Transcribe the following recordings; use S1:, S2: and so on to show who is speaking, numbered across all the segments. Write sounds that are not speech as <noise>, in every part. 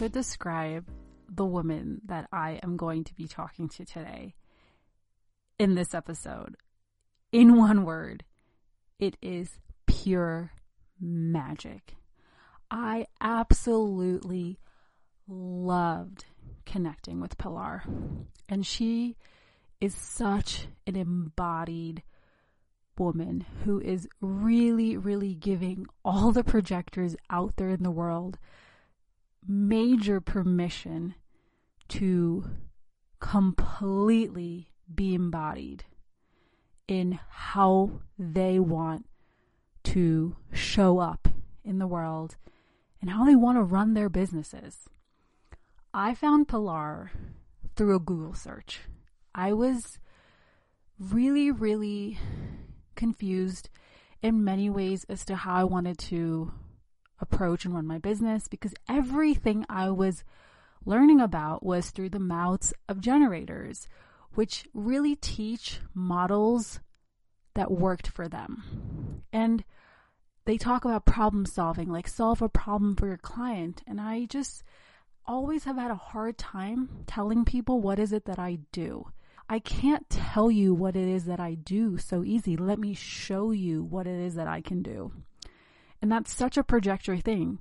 S1: Could describe the woman that I am going to be talking to today in this episode in one word, it is pure magic. I absolutely loved connecting with Pilar. And she is such an embodied woman who is really, really giving all the projectors out there in the world major permission to completely be embodied in how they want to show up in the world and how they want to run their businesses. I found Pilar through a Google search. I was really, really confused in many ways as to how I wanted to approach and run my business because everything I was learning about was through the mouths of generators which really teach models that worked for them. And they talk about problem solving, like solve a problem for your client. And I just always have had a hard time telling people what is it that I do. I can't tell you what it is that I do so easy. Let me show you what it is that I can do. And that's such a projector thing.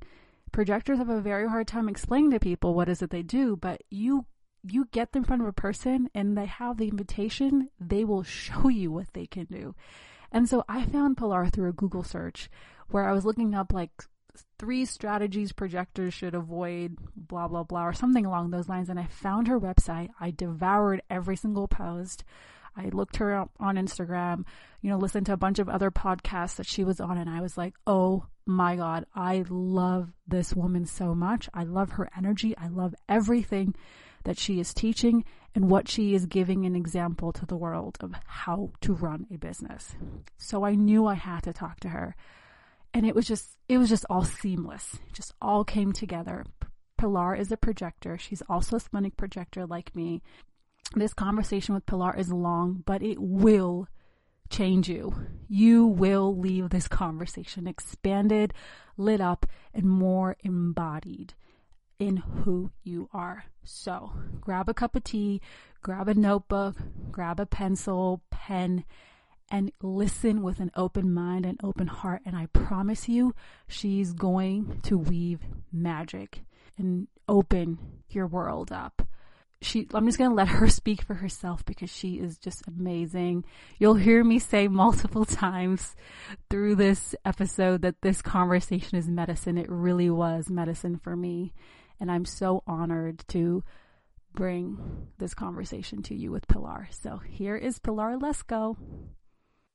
S1: Projectors have a very hard time explaining to people what is it they do, but you you get them in front of a person and they have the invitation, they will show you what they can do. And so I found Pilar through a Google search where I was looking up like three strategies projectors should avoid, blah, blah, blah, or something along those lines. And I found her website. I devoured every single post. I looked her up on Instagram, you know, listened to a bunch of other podcasts that she was on, and I was like, oh my God, I love this woman so much. I love her energy. I love everything that she is teaching and what she is giving an example to the world of how to run a business. So I knew I had to talk to her. And it was just, it was just all seamless. It just all came together. Pilar is a projector. She's also a splenic projector like me. This conversation with Pilar is long, but it will change you. You will leave this conversation expanded, lit up, and more embodied in who you are. So grab a cup of tea, grab a notebook, grab a pencil, pen, and listen with an open mind and open heart. And I promise you, she's going to weave magic and open your world up. She, I'm just going to let her <laughs> speak for herself because she is just amazing. You'll hear me say multiple <laughs> times through this episode that this conversation is medicine. It really was medicine for me. And I'm so honored to bring this conversation to you with Pilar. So here is Pilar. Let's.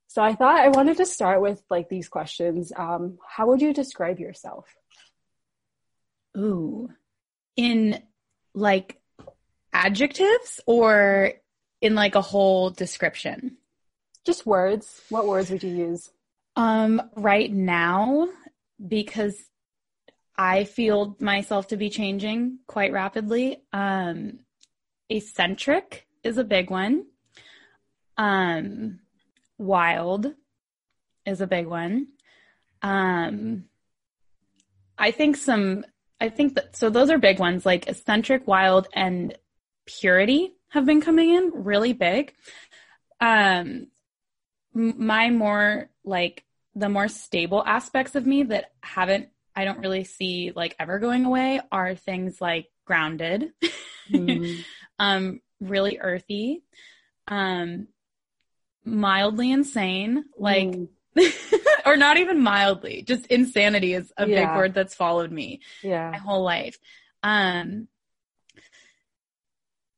S2: So I thought I wanted to start with like these questions. Um, how would you describe yourself?
S3: Ooh, in like adjectives or in like a whole description?
S2: Just words. What words would you use?
S3: Um, right now, because I feel myself to be changing quite rapidly. Um, eccentric is a big one. Um, wild is a big one. Um, I think some, I think that, so those are big ones like eccentric, wild, and purity have been coming in really big. Um, my more like the more stable aspects of me that haven't I don't really see like ever going away are things like grounded, mm. <laughs> um, really earthy, um, mildly insane, like, mm. <laughs> or not even mildly, just insanity is a yeah. big word that's followed me
S2: yeah.
S3: my whole life. Um,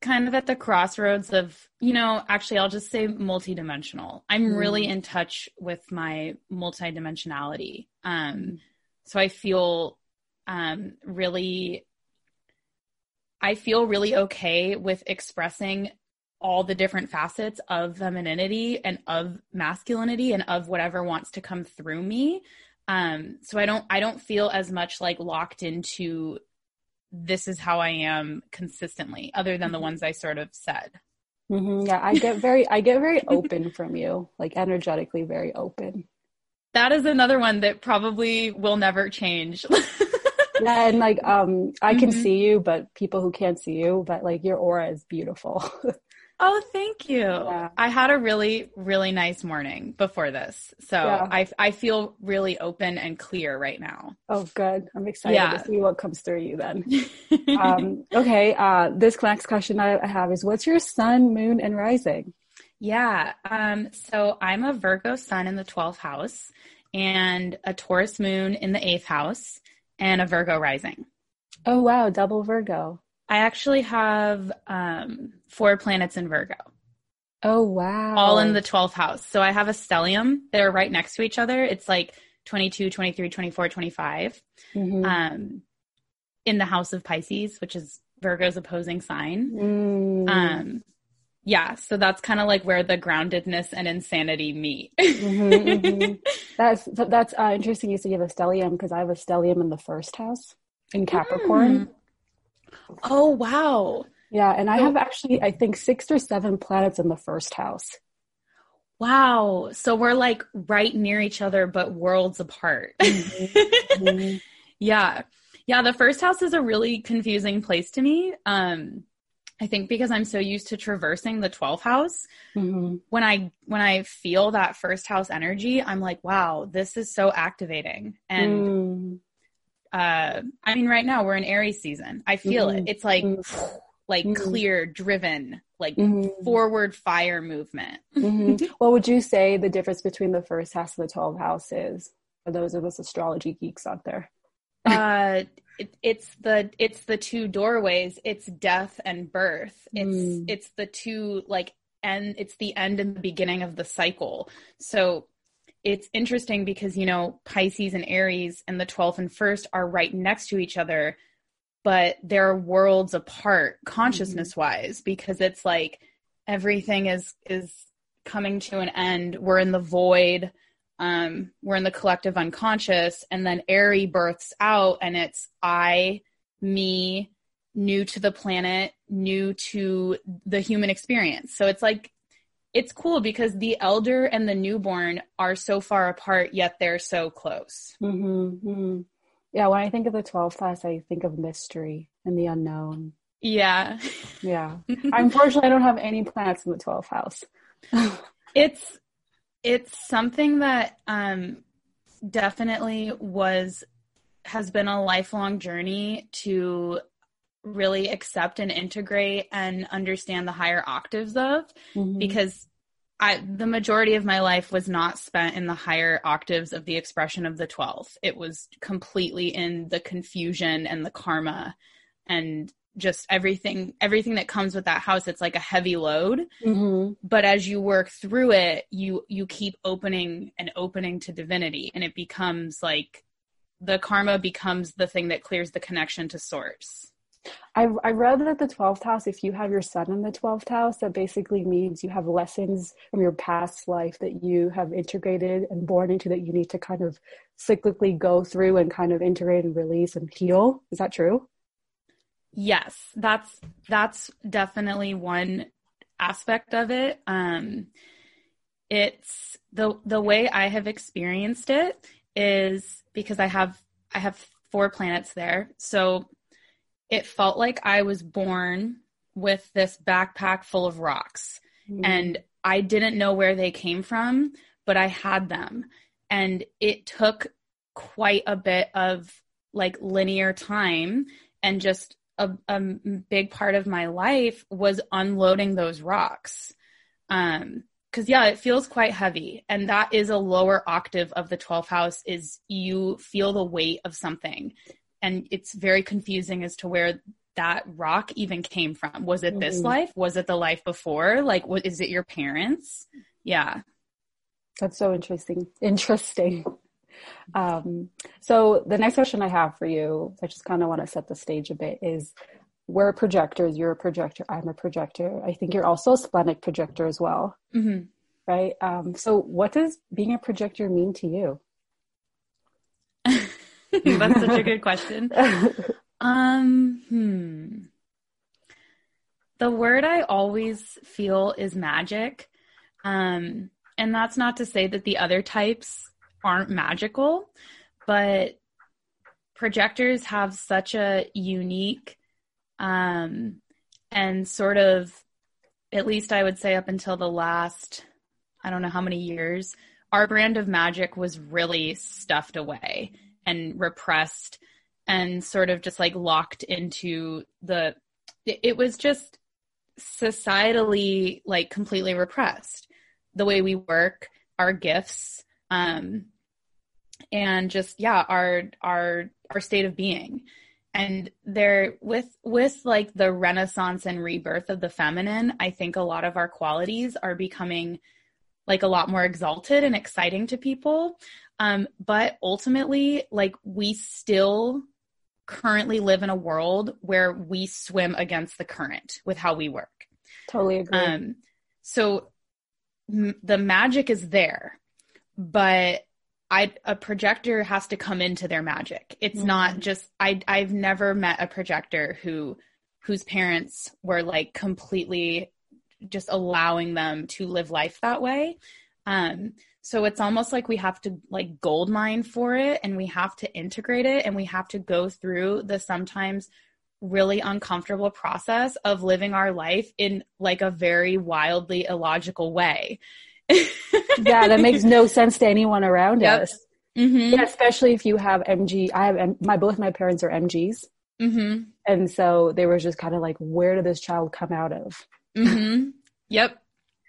S3: kind of at the crossroads of, you know, actually, I'll just say multidimensional. I'm mm. really in touch with my multidimensionality. Um, so I feel um, really, I feel really okay with expressing all the different facets of femininity and of masculinity and of whatever wants to come through me. Um, so I don't, I don't feel as much like locked into this is how I am consistently, other than the mm-hmm. ones I sort of said.
S1: Mm-hmm. Yeah, I get very, I get very open from you, like energetically very open.
S3: That is another one that probably will never change. <laughs>
S1: yeah, and like, um, I can mm-hmm. see you, but people who can't see you, but like your aura is beautiful. <laughs>
S3: Oh, thank you. Yeah. I had a really, really nice morning before this. So yeah. I, I feel really open and clear right now.
S1: Oh, good. I'm excited yeah. to see what comes through you then. <laughs> um, okay. Uh, this next question I have is what's your sun, moon, and rising?
S3: Yeah. Um, so I'm a Virgo sun in the 12th house and a Taurus moon in the eighth house and a Virgo rising.
S1: Oh, wow. Double Virgo.
S3: I actually have um, four planets in Virgo.
S1: Oh, wow.
S3: All in the 12th house. So I have a stellium. They're right next to each other. It's like 22, 23, 24, 25. Mm-hmm. Um, in the house of Pisces, which is Virgo's opposing sign. Mm. Um, yeah, so that's kind of like where the groundedness and insanity meet. mm-hmm,
S1: mm-hmm. <laughs> That's that's uh, interesting. You said you have a stellium because I have a stellium in the first house in Capricorn. Mm.
S3: Oh, wow.
S1: Yeah. And I have actually, I think, six or seven planets in the first house.
S3: Wow. So we're like right near each other, but worlds apart. Mm-hmm. mm-hmm. <laughs> yeah. Yeah. The first house is a really confusing place to me. Um, I think because I'm so used to traversing the 12th house, mm-hmm. when I when I feel that first house energy, I'm like, wow, this is so activating. And mm uh i mean right now we're in aries season i feel mm-hmm. it it's like mm-hmm. like mm-hmm. clear driven like mm-hmm. forward fire movement
S1: mm-hmm. what would you say the difference between the first house and the 12 house is for those of us astrology geeks out there <laughs>
S3: uh it, it's the it's the two doorways it's death and birth it's mm. it's the two like and it's the end and the beginning of the cycle so it's interesting because, you know, Pisces and Aries and the 12th and 1st are right next to each other, but they're worlds apart consciousness wise because it's like everything is is coming to an end. We're in the void. Um, we're in the collective unconscious, and then Aries births out, and it's I, me, new to the planet, new to the human experience. So it's like it's cool because the elder and the newborn are so far apart, yet they're so close.
S1: Mm-hmm, mm-hmm. Yeah, when I think of the 12th house, I think of mystery and the unknown.
S3: Yeah.
S1: Yeah. <laughs> Unfortunately, I don't have any planets in the 12th house. <laughs>
S3: it's it's something that um definitely was has been a lifelong journey to really accept and integrate and understand the higher octaves of mm-hmm. because I the majority of my life was not spent in the higher octaves of the expression of the 12th. It was completely in the confusion and the karma and just everything everything that comes with that house it's like a heavy load mm-hmm. but as you work through it you you keep opening and opening to divinity and it becomes like the karma becomes the thing that clears the connection to source
S1: I, I read that the 12th house, if you have your sun in the 12th house, that basically means you have lessons from your past life that you have integrated and born into that you need to kind of cyclically go through and kind of integrate and release and heal. Is that true?
S3: Yes, that's that's definitely one aspect of it. Um, it's the the way I have experienced it is because I have I have four planets there. So it felt like I was born with this backpack full of rocks mm. and I didn't know where they came from, but I had them. And it took quite a bit of like linear time and just a, a big part of my life was unloading those rocks. Um, cause yeah, it feels quite heavy. And that is a lower octave of the 12th house is you feel the weight of something and it's very confusing as to where that rock even came from. Was it this
S1: Mhm.
S3: life? Was it the life before? Like, what is it your parents? Yeah.
S1: That's so interesting. Interesting. Um, so the next question I have for you, I just kind of want to set the stage a bit, is we're projectors. You're a projector. I'm a projector. I think you're also a splenic projector as well,
S3: hmm
S1: right? Um, so what does being a projector mean to you? <laughs>
S3: That's such a good question. Um, hmm. The word I always feel is magic. Um, and that's not to say that the other types aren't magical, but projectors have such a unique um, and sort of, at least I would say up until the last, I don't know how many years, our brand of magic was really stuffed away and repressed and sort of just like locked into the it was just societally like completely repressed. The way we work our gifts um and just yeah our our our state of being. And there with with like the renaissance and rebirth of the feminine i think a lot of our qualities are becoming like a lot more exalted and exciting to people um but ultimately like we still currently live in a world where we swim against the current with how we work
S1: totally agree.
S3: um, so m- the magic is there, but I a projector has to come into their magic. It's not
S1: Mhm.
S3: just I I've never met a projector who whose parents were like completely just allowing them to live life that way. Um, so it's almost like we have to like gold mine for it and we have to integrate it and we have to go through the sometimes really uncomfortable process of living our life in like a very wildly illogical way. <laughs>
S1: yeah, that makes no sense to anyone around
S3: Yep.
S1: us.
S3: Mhm.
S1: Yeah, especially if you have MG. I have M- my both my parents are MGs,
S3: Mhm.
S1: and so they were just kind of like, where did this child come out of?
S3: Mhm. Yep.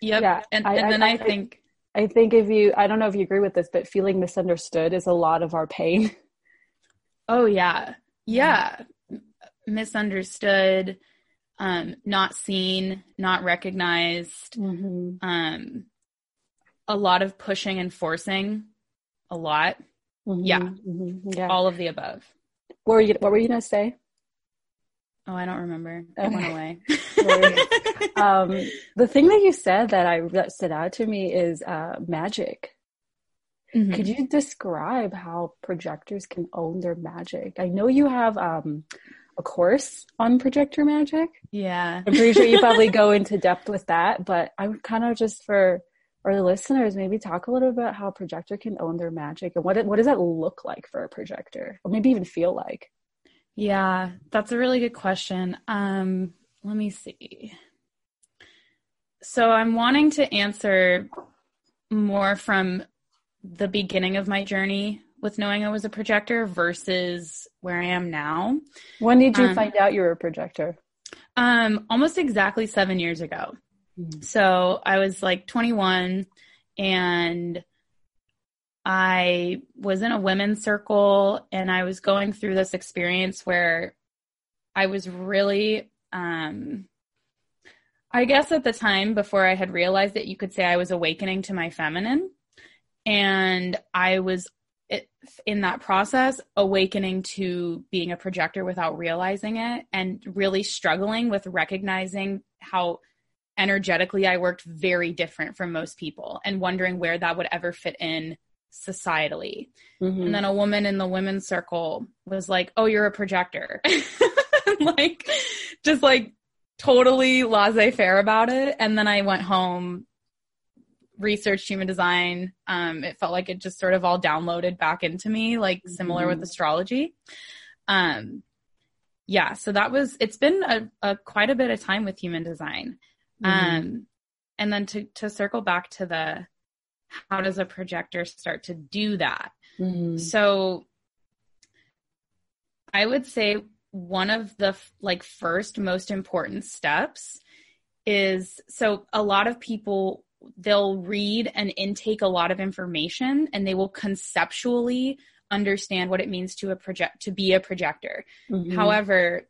S3: Yep.
S1: Yeah,
S3: and
S1: I-
S3: and then I,
S1: I-
S3: think
S1: I think if you, I don't know if you agree with this, but feeling misunderstood is a lot of our pain. <laughs>
S3: oh yeah. Yeah. Misunderstood, um not seen, not recognized,
S1: Mm-hmm.
S3: um a lot of pushing and forcing, a lot, Yeah.
S1: Mm-hmm. Yeah.
S3: all of the above.
S1: What were you, what were you going to say?
S3: Oh, I don't remember. It
S1: Okay.
S3: went away. <laughs>
S1: um, the thing that you said that I that stood out to me is uh, magic.
S3: Mhm.
S1: Could you describe how projectors can own their magic? I know you have um, a course on projector magic.
S3: Yeah.
S1: I'm pretty sure you <laughs> probably go into depth with that, but I would kind of just for our listeners maybe talk a little bit about how a projector can own their magic and what it, what does that look like for a projector, or maybe even feel like.
S3: Yeah, that's a really good question. Um, let me see. So I'm wanting to answer more from the beginning of my journey with knowing I was a projector versus where I am now.
S1: When did you
S3: Um,
S1: find out you were a projector?
S3: Um, almost exactly seven years ago.
S1: Mm.
S3: So I was like 21 and I was in a women's circle and I was going through this experience where I was really, um, I guess at the time before I had realized that you could say I was awakening to my feminine. And I was in that process awakening to being a projector without realizing it and really struggling with recognizing how energetically I worked very different from most people and wondering where that would ever fit in societally.
S1: Mhm.
S3: And then a woman in the women's circle was like, "Oh, you're a projector." <laughs> like just like totally laissez-faire about it. And then I went home researched human design. Um, it felt like it just sort of all downloaded back into me, like similar with
S1: Mhm.
S3: astrology. Um, yeah, so that was it's been a, a quite a bit of time with human design.
S1: Mhm.
S3: Um, and then to to circle back to the how does a projector start to do that?
S1: Mhm.
S3: So I would say one of the like first most important steps is so a lot of people they'll read and intake a lot of information and they will conceptually understand what it means to a project to be a projector.
S1: Mhm.
S3: However,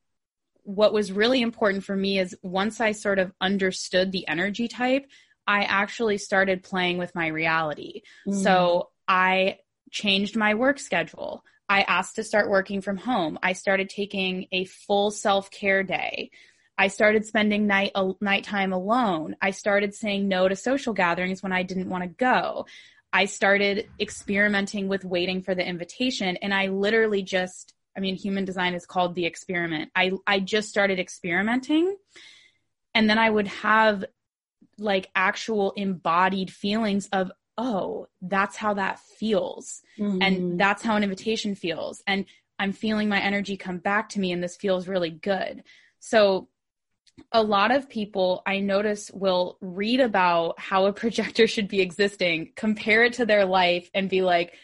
S3: what was really important for me is once I sort of understood the energy type, I actually started playing with my reality. Mm. So I changed my work schedule. I asked to start working from home. I started taking a full self care day. I started spending night uh, nighttime alone. I started saying no to social gatherings when I didn't want to go. I started experimenting with waiting for the invitation and I literally just I mean human design is called the experiment. I I just started experimenting and then I would have like actual embodied feelings of oh, that's how that feels. Mm-hmm. And that's how an invitation feels. And I'm feeling my energy come back to me and this feels really good. So a lot of people I notice will read about how a <laughs> projector should be existing, compare it to their life, and be like,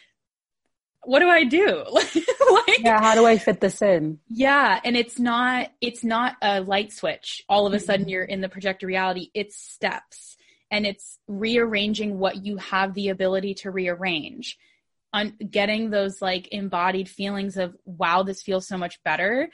S3: what do I do? <laughs>
S1: like, yeah, how do I fit this in?
S3: Yeah, and it's not it's not a light switch. All of a sudden you're in the projector reality. It's steps and it's rearranging what you have the ability to rearrange. On getting those like embodied feelings of wow, this feels so much better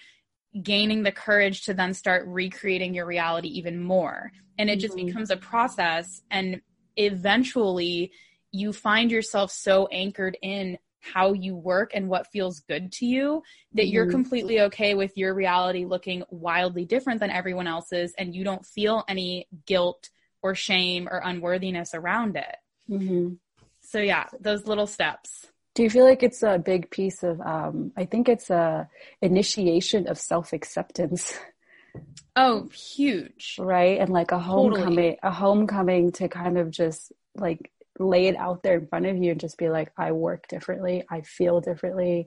S3: gaining the courage to then start recreating your reality even more. And it just mm-hmm. becomes a process. And eventually, you find yourself so anchored in how you work and what feels good to you that mm-hmm. you're completely okay with your reality looking wildly different than everyone else's. And you don't feel any guilt or shame or unworthiness around it. Mm-hmm. So, yeah, those little steps.
S1: Do you feel like it's a big piece of? Um, I think it's a initiation of self acceptance.
S3: Oh, huge!
S1: Right, and like a homecoming, totally. a homecoming to kind of just like lay it out there in front of you and just be like, I work differently, I feel differently,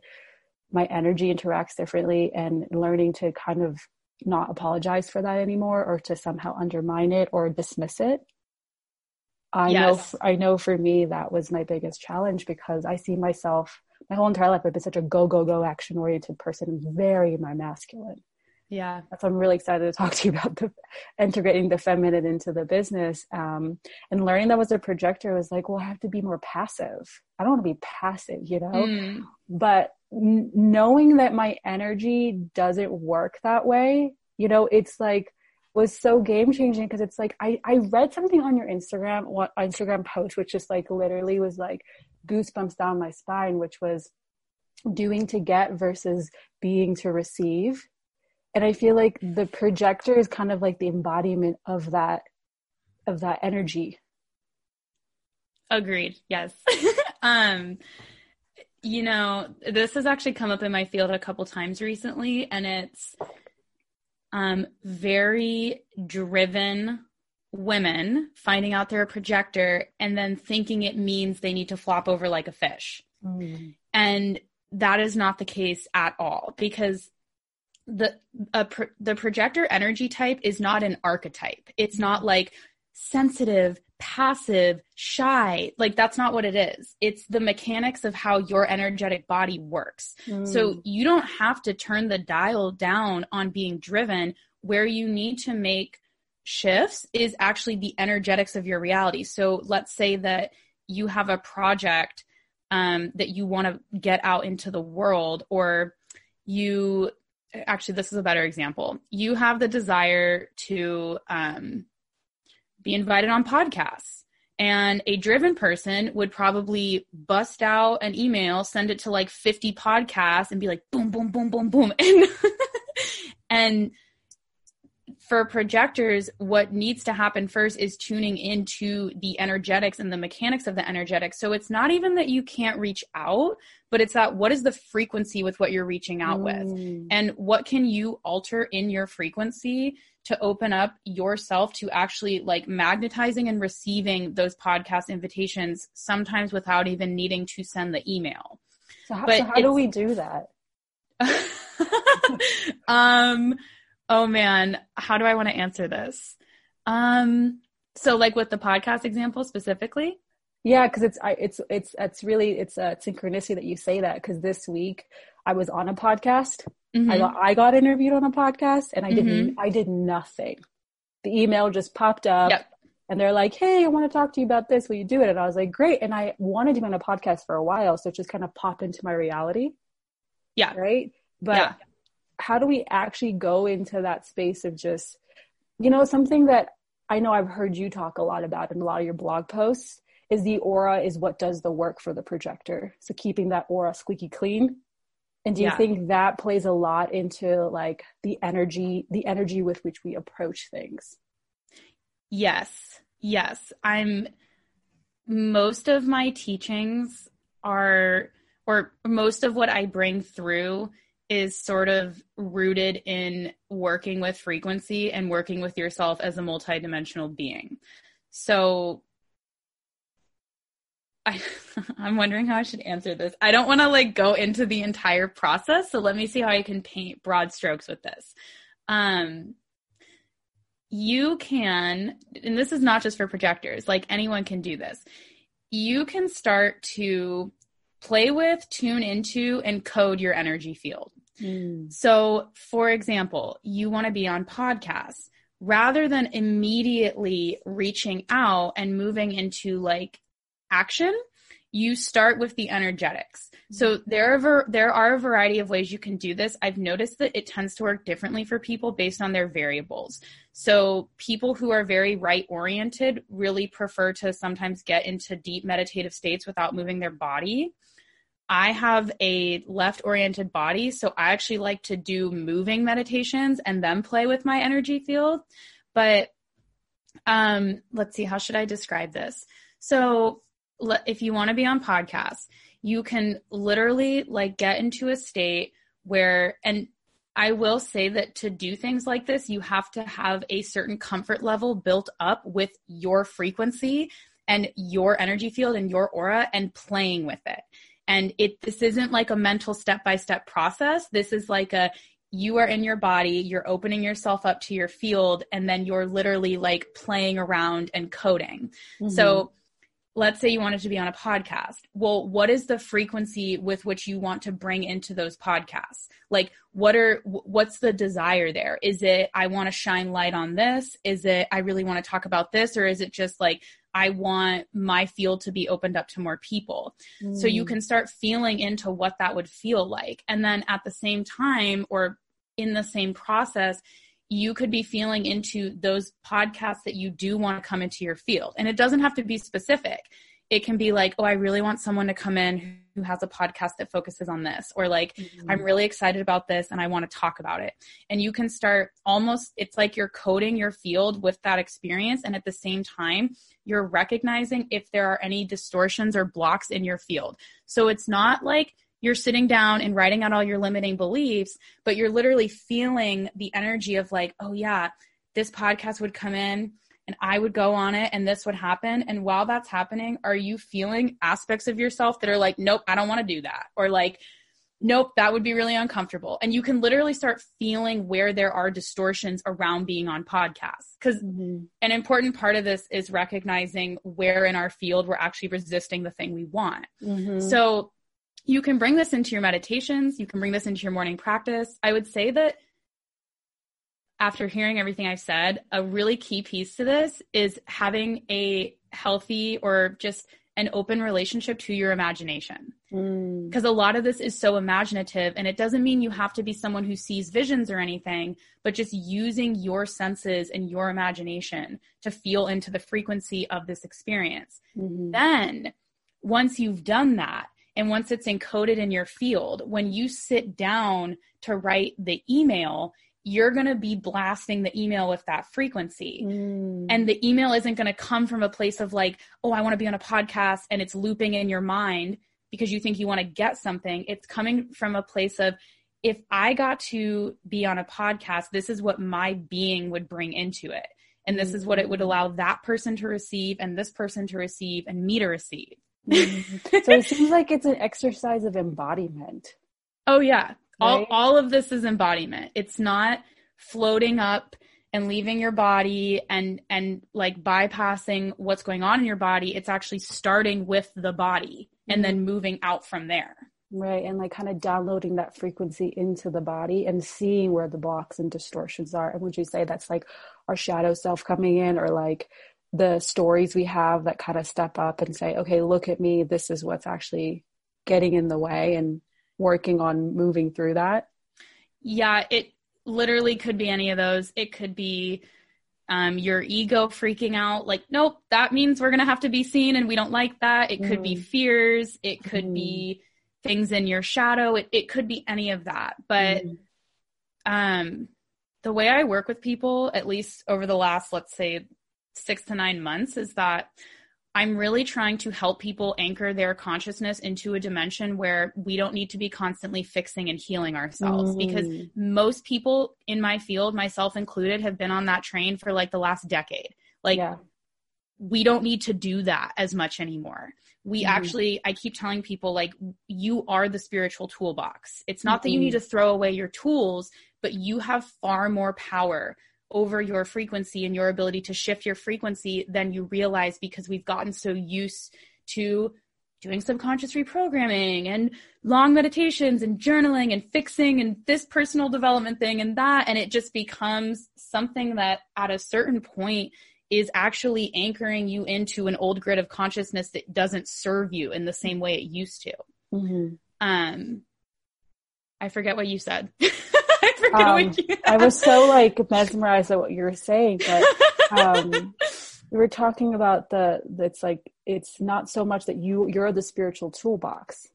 S1: my energy interacts differently, and learning to kind of not apologize for that anymore or to somehow undermine it or dismiss it I yes. know, I know for me, that was my biggest challenge because I see myself my whole entire life. I've been such a go, go, go action oriented person, very my masculine.
S3: Yeah.
S1: So I'm really excited to talk to you about the integrating the feminine into the business. Um, and learning that was a projector was like, well, I have to be more passive. I don't want to be passive, you know? Mm. But n- knowing that my energy doesn't work that way, you know, it's like was so game changing because it's like I, I read something on your Instagram what Instagram post which just like literally was like goosebumps down my spine which was doing to get versus being to receive and I feel like the projector is kind of like the embodiment of that of that energy
S3: agreed yes <laughs> um you know this has actually come up in my field a couple times recently and it's um, very driven women finding out they're a projector and then thinking it means they need to flop over like a fish. Mm. And that is not the case at all because the pro- the projector energy type is not an archetype. It's not like sensitive, passive, shy. Like that's not what it is. It's the mechanics of how your energetic body works. Mm. So you don't have to turn the dial down on being driven. Where you need to make shifts is actually the energetics of your reality. So let's say that you have a project um, that you want to get out into the world, or you actually, this is a better example. You have the desire to um, be invited on podcasts. And a driven person would probably bust out an email, send it to like 50 podcasts and be like, boom, boom, boom, boom, boom. <laughs> And, and for projectors, what needs to happen first is tuning into the energetics and the mechanics of the energetics. So it's not even that you can't reach out, but it's that what is the frequency with what you're reaching out mm. with? And what can you alter in your frequency to open up yourself to actually like magnetizing and receiving those podcast invitations sometimes without even needing to send the email.
S1: So how, but so how do we do that? <laughs>
S3: um oh man, how do I want to answer this? Um so like with the podcast example specifically?
S1: Yeah, because it's I, it's it's it's really it's a synchronicity that you say that because this week I was on a podcast Mm-hmm. I got I got interviewed on a podcast and I mm-hmm. didn't I did nothing. The email just popped up yep. and they're like, Hey, I want to talk to you about this. Will you do it? And I was like, Great. And I wanted to be on a podcast for a while, so it just kind of popped into my reality.
S3: Yeah.
S1: Right. But yeah. How do we actually go into that space of just, you know, something that I know I've heard you talk a lot about in a lot of your blog posts is the aura is what does the work for the projector. So keeping that aura squeaky clean. And do you yeah. think that plays a lot into like the energy, the energy with which we approach things?
S3: Yes. Yes. I'm most of my teachings are or most of what I bring through is sort of rooted in working with frequency and working with yourself as a multidimensional being. So I, <laughs> I'm wondering how I should answer this. I don't want to like go into the entire process, so let me see how I can paint broad strokes with this. Um, you can, and this is not just for projectors, like anyone can do this. You can start to play with, tune into, and code your energy field. Mm. So, for example, you want to be on podcasts rather than immediately reaching out and moving into like action, you start with the energetics. So there are there are a variety of ways you can do this. I've noticed that it tends to work differently for people based on their variables. So people who are very right oriented really prefer to sometimes get into deep meditative states without moving their body. I have a left oriented body, so I actually like to do moving meditations and then play with my energy field. But um, let's see, how should I describe this? So if you want to be on podcasts, you can literally like get into a state where, and I will say that to do things like this, you have to have a certain comfort level built up with your frequency and your energy field and your aura and playing with it. And it, this isn't like a mental step by step process. This is like a, you are in your body, you're opening yourself up to your field, and then you're literally like playing around and coding. Mm-hmm. So let's say you wanted to be on a podcast. Well, what is the frequency with which you want to bring into those podcasts? Like what are what's the desire there? Is it I want to shine light on this? Is it I really want to talk about this or is it just like I want my field to be opened up to more people. Mm. So you mm. can start feeling into what that would feel like. And then at the same time or in the same process, you could be feeling into those podcasts that you do want to come into your field. And it doesn't have to be specific. It can be like, oh, I really want someone to come in who has a podcast that focuses on this, or like, mm-hmm. I'm really excited about this and I want to talk about it. And you can start almost, it's like you're coding your field with that experience. And at the same time, you're recognizing if there are any distortions or blocks in your field. So it's not like, you're sitting down and writing out all your limiting beliefs, but you're literally feeling the energy of like, oh yeah, this podcast would come in and I would go on it and this would happen. And while that's happening, are you feeling aspects of yourself that are like, nope, I don't want to do that? Or like, nope, that would be really uncomfortable. And you can literally start feeling where there are distortions around being on podcasts. Because mm-hmm. an important part of this is recognizing where in our field we're actually resisting the thing we want. Mm-hmm. So you can bring this into your meditations, you can bring this into your morning practice. I would say that after hearing everything I've said, a really key piece to this is having a healthy or just an open relationship to your imagination. Because mm. a lot of this is so imaginative, and it doesn't mean you have to be someone who sees visions or anything, but just using your senses and your imagination to feel into the frequency of this experience. Mm-hmm. Then, once you've done that, and once it's encoded in your field, when you sit down to write the email, you're going to be blasting the email with that frequency. Mm. And the email isn't going to come from a place of like, oh, I want to be on a podcast and it's looping in your mind because you think you want to get something. It's coming from a place of, if I got to be on a podcast, this is what my being would bring into it. And this is what it would mm. allow that person to receive and this person to receive and me to receive.
S1: Mm-hmm. so it seems like it's an exercise of embodiment.
S3: Oh yeah. Right? All all of this is embodiment. It's not floating up and leaving your body and and like bypassing what's going on in your body. It's actually starting with the body and mm-hmm. then moving out from there.
S1: Right. And like kind of downloading that frequency into the body and seeing where the blocks and distortions are. And would you say that's like our shadow self coming in or like the stories we have that kind of step up and say, okay, look at me. This is what's actually getting in the way and working on moving through that.
S3: Yeah, it literally could be any of those. It could be um, your ego freaking out, like, nope, that means we're going to have to be seen and we don't like that. It could be fears. It could
S1: Mm.
S3: be things in your shadow. It, it could be any of that. But
S1: Mhm.
S3: um, the way I work with people, at least over the last, let's say, six to nine months, is that I'm really trying to help people anchor their consciousness into a dimension where we don't need to be constantly fixing and healing ourselves because
S1: Mm.
S3: most people in my field, myself included, have been on that train for like the last decade. Like,
S1: yeah.
S3: we don't need to do that as much anymore. We
S1: Mhm.
S3: actually, I keep telling people, like, you are the spiritual toolbox. It's not that you need to throw away your tools, but you have far more power over your frequency and your ability to shift your frequency than you realize because we've gotten so used to doing subconscious reprogramming and long meditations and journaling and fixing and this personal development thing and that. And it just becomes something that at a certain point is actually anchoring you into an old grid of consciousness that doesn't serve you in the same way it used to.
S1: Mhm.
S3: Um, I forget what you said. <laughs> <laughs> I
S1: Um, I was so like mesmerized at what you were saying, but um, <laughs> we were talking about the that's like it's not so much that you you're the spiritual toolbox,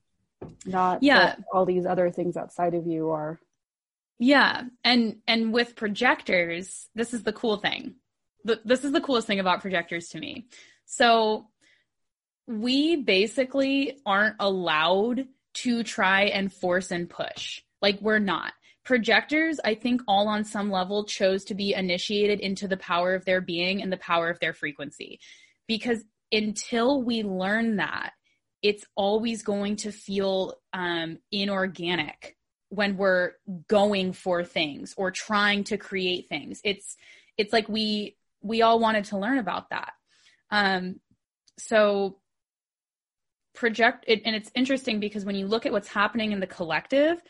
S1: not
S3: Yeah.
S1: all these other things outside of you are.
S3: Yeah, and and with projectors, this is the cool thing. The, this is the coolest thing about projectors to me. So we basically aren't allowed to try and force and push. Like we're not. Projectors, I think all on some level chose to be initiated into the power of their being and the power of their frequency. Because until we learn that, it's always going to feel um, inorganic when we're going for things or trying to create things. It's it's like we we all wanted to learn about that. Um, so project it, and it's interesting because when you look at what's happening in the collective,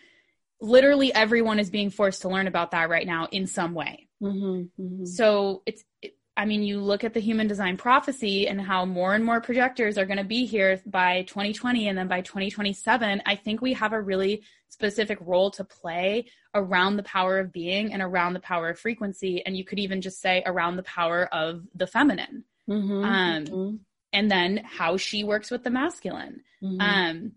S3: literally everyone is being forced to learn about that right now in some way.
S1: Mm-hmm, mm-hmm.
S3: So it's, it, I mean, you look at the human design prophecy and how more and more projectors are going to be here by 2020 and then by 2027. I think we have a really specific role to play around the power of being and around the power of frequency. And you could even just say around the power of the feminine
S1: Mm-hmm,
S3: um,
S1: mm-hmm,
S3: and then how she works with the masculine.
S1: mm-hmm.
S3: Um,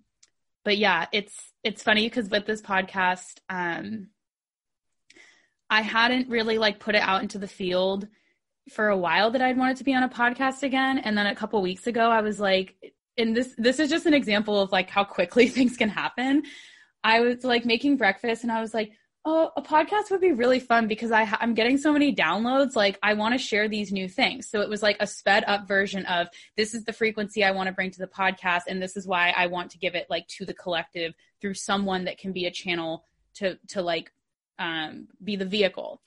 S3: but yeah, it's it's funny because with this podcast, um, I hadn't really like put it out into the field for a while that I'd wanted to be on a podcast again, and then a couple weeks ago, I was like, and this this is just an example of like how quickly <laughs> things can happen. I was like making breakfast, and I was like, oh, a podcast would be really fun because I ha- I'm getting so many downloads. Like I want to share these new things. So it was like a sped up version of this is the frequency I want to bring to the podcast, and this is why I want to give it like to the collective through someone that can be a channel to to like um, be the vehicle.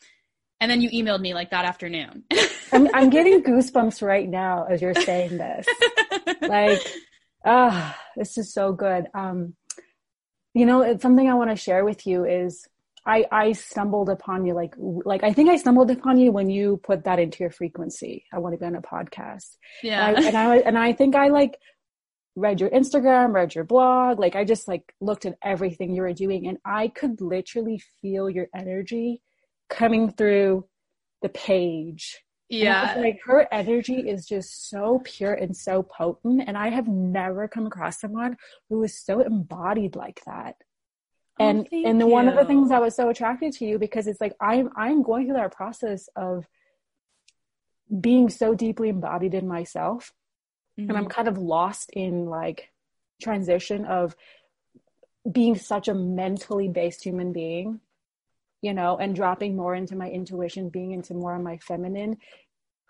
S3: And then you emailed me like that afternoon.
S1: I'm I'm <laughs> getting goosebumps right now as you're saying this. like ah this is so good um you know it's something i want to share with you is i i stumbled upon you like like i think i stumbled upon you when you put that into your frequency i want to be on a podcast
S3: yeah.
S1: and I, and I and i think i like read your instagram read your blog like i just like looked at everything you were doing and i could literally feel your energy coming through the page
S3: yeah.
S1: like her energy is just so pure and so potent. And I have never come across someone who is so embodied like that.
S3: Oh,
S1: And
S3: thank
S1: and the, one of the things that was so attracted to you because it's like I'm I'm going through that process of being so deeply embodied in myself. And I'm
S3: Mhm.
S1: kind of lost in like transition of being such a mentally based human being you know, and dropping more into my intuition, being into more of my feminine.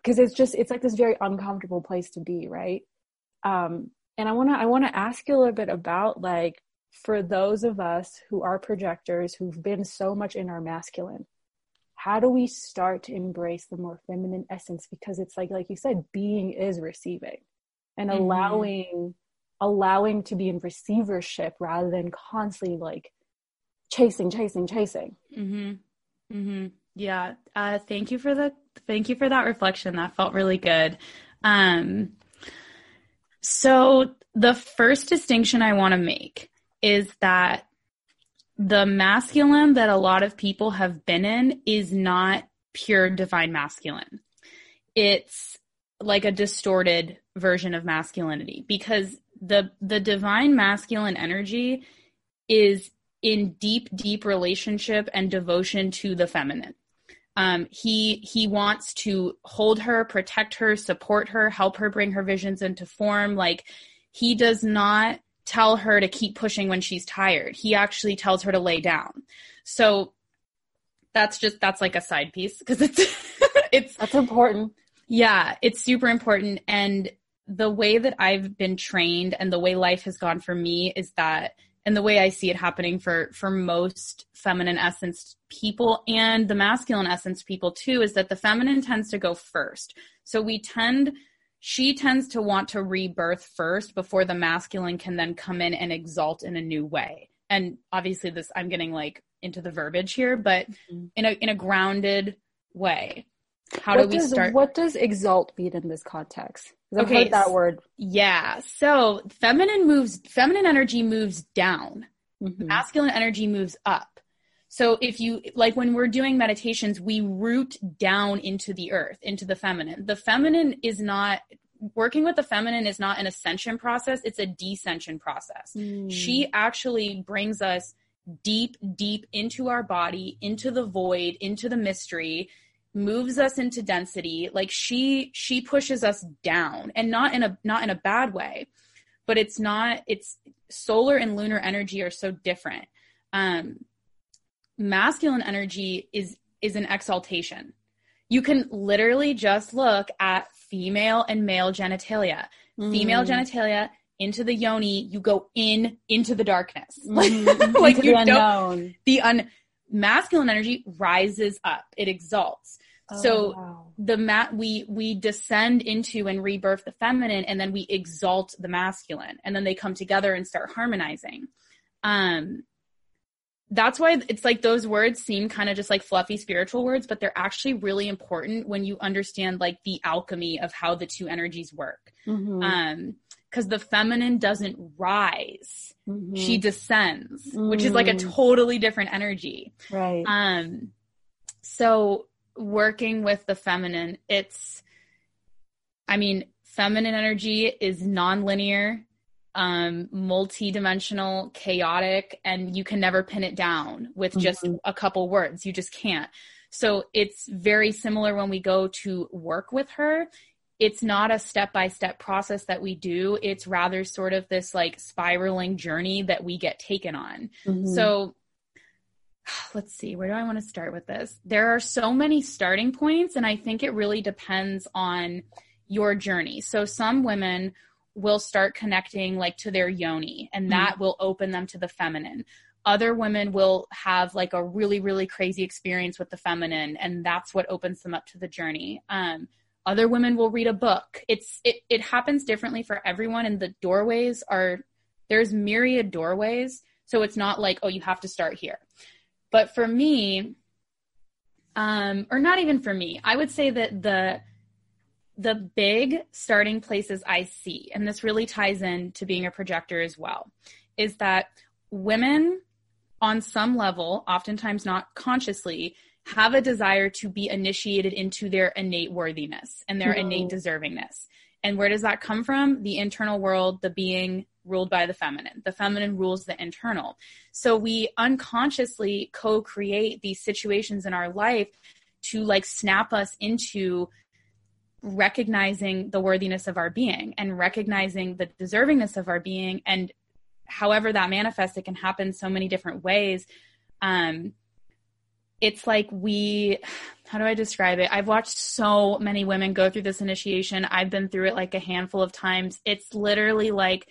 S1: Cause it's just, it's like this very uncomfortable place to be, right? Um, and I wanna, I wanna ask you a little bit about like, for those of us who are projectors who've been so much in our masculine, how do we start to embrace the more feminine essence? Because it's like, like you said, being is receiving and
S3: Mhm.
S1: allowing, allowing to be in receivership rather than constantly like chasing, chasing, chasing.
S3: Mhm. Mhm. Yeah. Uh thank you for the thank you for that reflection. That felt really good. Um so the first distinction I want to make is that the masculine that a lot of people have been in is not pure divine masculine. It's like a distorted version of masculinity because the the divine masculine energy is in deep deep relationship and devotion to the feminine um, he he wants to hold her protect her support her help her bring her visions into form like he does not tell her to keep pushing when she's tired. He actually tells her to lay down. So that's just that's like a side piece because it's <laughs> it's
S1: that's important.
S3: Yeah it's super important. And the way that I've been trained and the way life has gone for me is that and the way I see it happening for for most feminine essence people and the masculine essence people too is that the feminine tends to go first. So we tend she tends to want to rebirth first before the masculine can then come in and exalt in a new way. And obviously this I'm getting like into the verbiage here, but mm-hmm. in a in a grounded way.
S1: How what do we does, start? What does exalt mean in this context? I've okay, heard that word.
S3: Yeah. So feminine moves, feminine energy moves down. Mm-hmm. Masculine energy moves up. So if you like when we're doing meditations, we root down into the earth, into the feminine. The feminine is not working with the feminine is not an ascension process, it's a descension process. Mm. She actually brings us deep, deep into our body, into the void, into the mystery moves us into density like she she pushes us down and not in a not in a bad way but it's not it's solar and lunar energy are so different um masculine energy is is an exaltation you can literally just look at female and male genitalia mm. female genitalia into the yoni you go in into the darkness <laughs> mm. like you the don't the un masculine energy rises up it exalts Oh, so wow. the mat we we descend into and rebirth the feminine and then we exalt the masculine and then they come together and start harmonizing. Um that's why it's like those words seem kind of just like fluffy spiritual words, but they're actually really important when you understand like the alchemy of how the two energies work. Mm-hmm. Um, because the feminine doesn't rise, mm-hmm. she descends, mm-hmm. which is like a mm-hmm. totally different energy.
S1: Right.
S3: Um, so working with the feminine, it's, I mean, feminine energy is nonlinear, um, multi-dimensional, chaotic, and you can never pin it down with just mm-hmm. a couple words. You just can't. So it's very similar when we go to work with her. It's not a step by step process that we do. It's rather sort of this like spiraling journey that we get taken on. Mm-hmm. So <sighs> let's see, where do I want to start with this? There are so many starting points, and I think it really depends on your journey. So, some women will start connecting like to their yoni, and that mm. will open them to the feminine. Other women will have like a really, really crazy experience with the feminine, and that's what opens them up to the journey. Um, other women will read a book. It's it it happens differently for everyone, and the doorways are there's myriad doorways. So it's not like, oh, you have to start here. But for me, um, or not even for me, I would say that the the big starting places I see, and this really ties in to being a projector as well, is that women on some level, oftentimes not consciously, have a desire to be initiated into their innate worthiness and their innate deservingness. And where does that come from? The internal world, the being, ruled by the feminine. The feminine rules the internal. So we unconsciously co create these situations in our life to like snap us into recognizing the worthiness of our being and recognizing the deservingness of our being. And however that manifests, it can happen so many different ways. Um, it's like we how do I describe it? I've watched so many women go through this initiation. I've been through it like a handful of times. It's literally like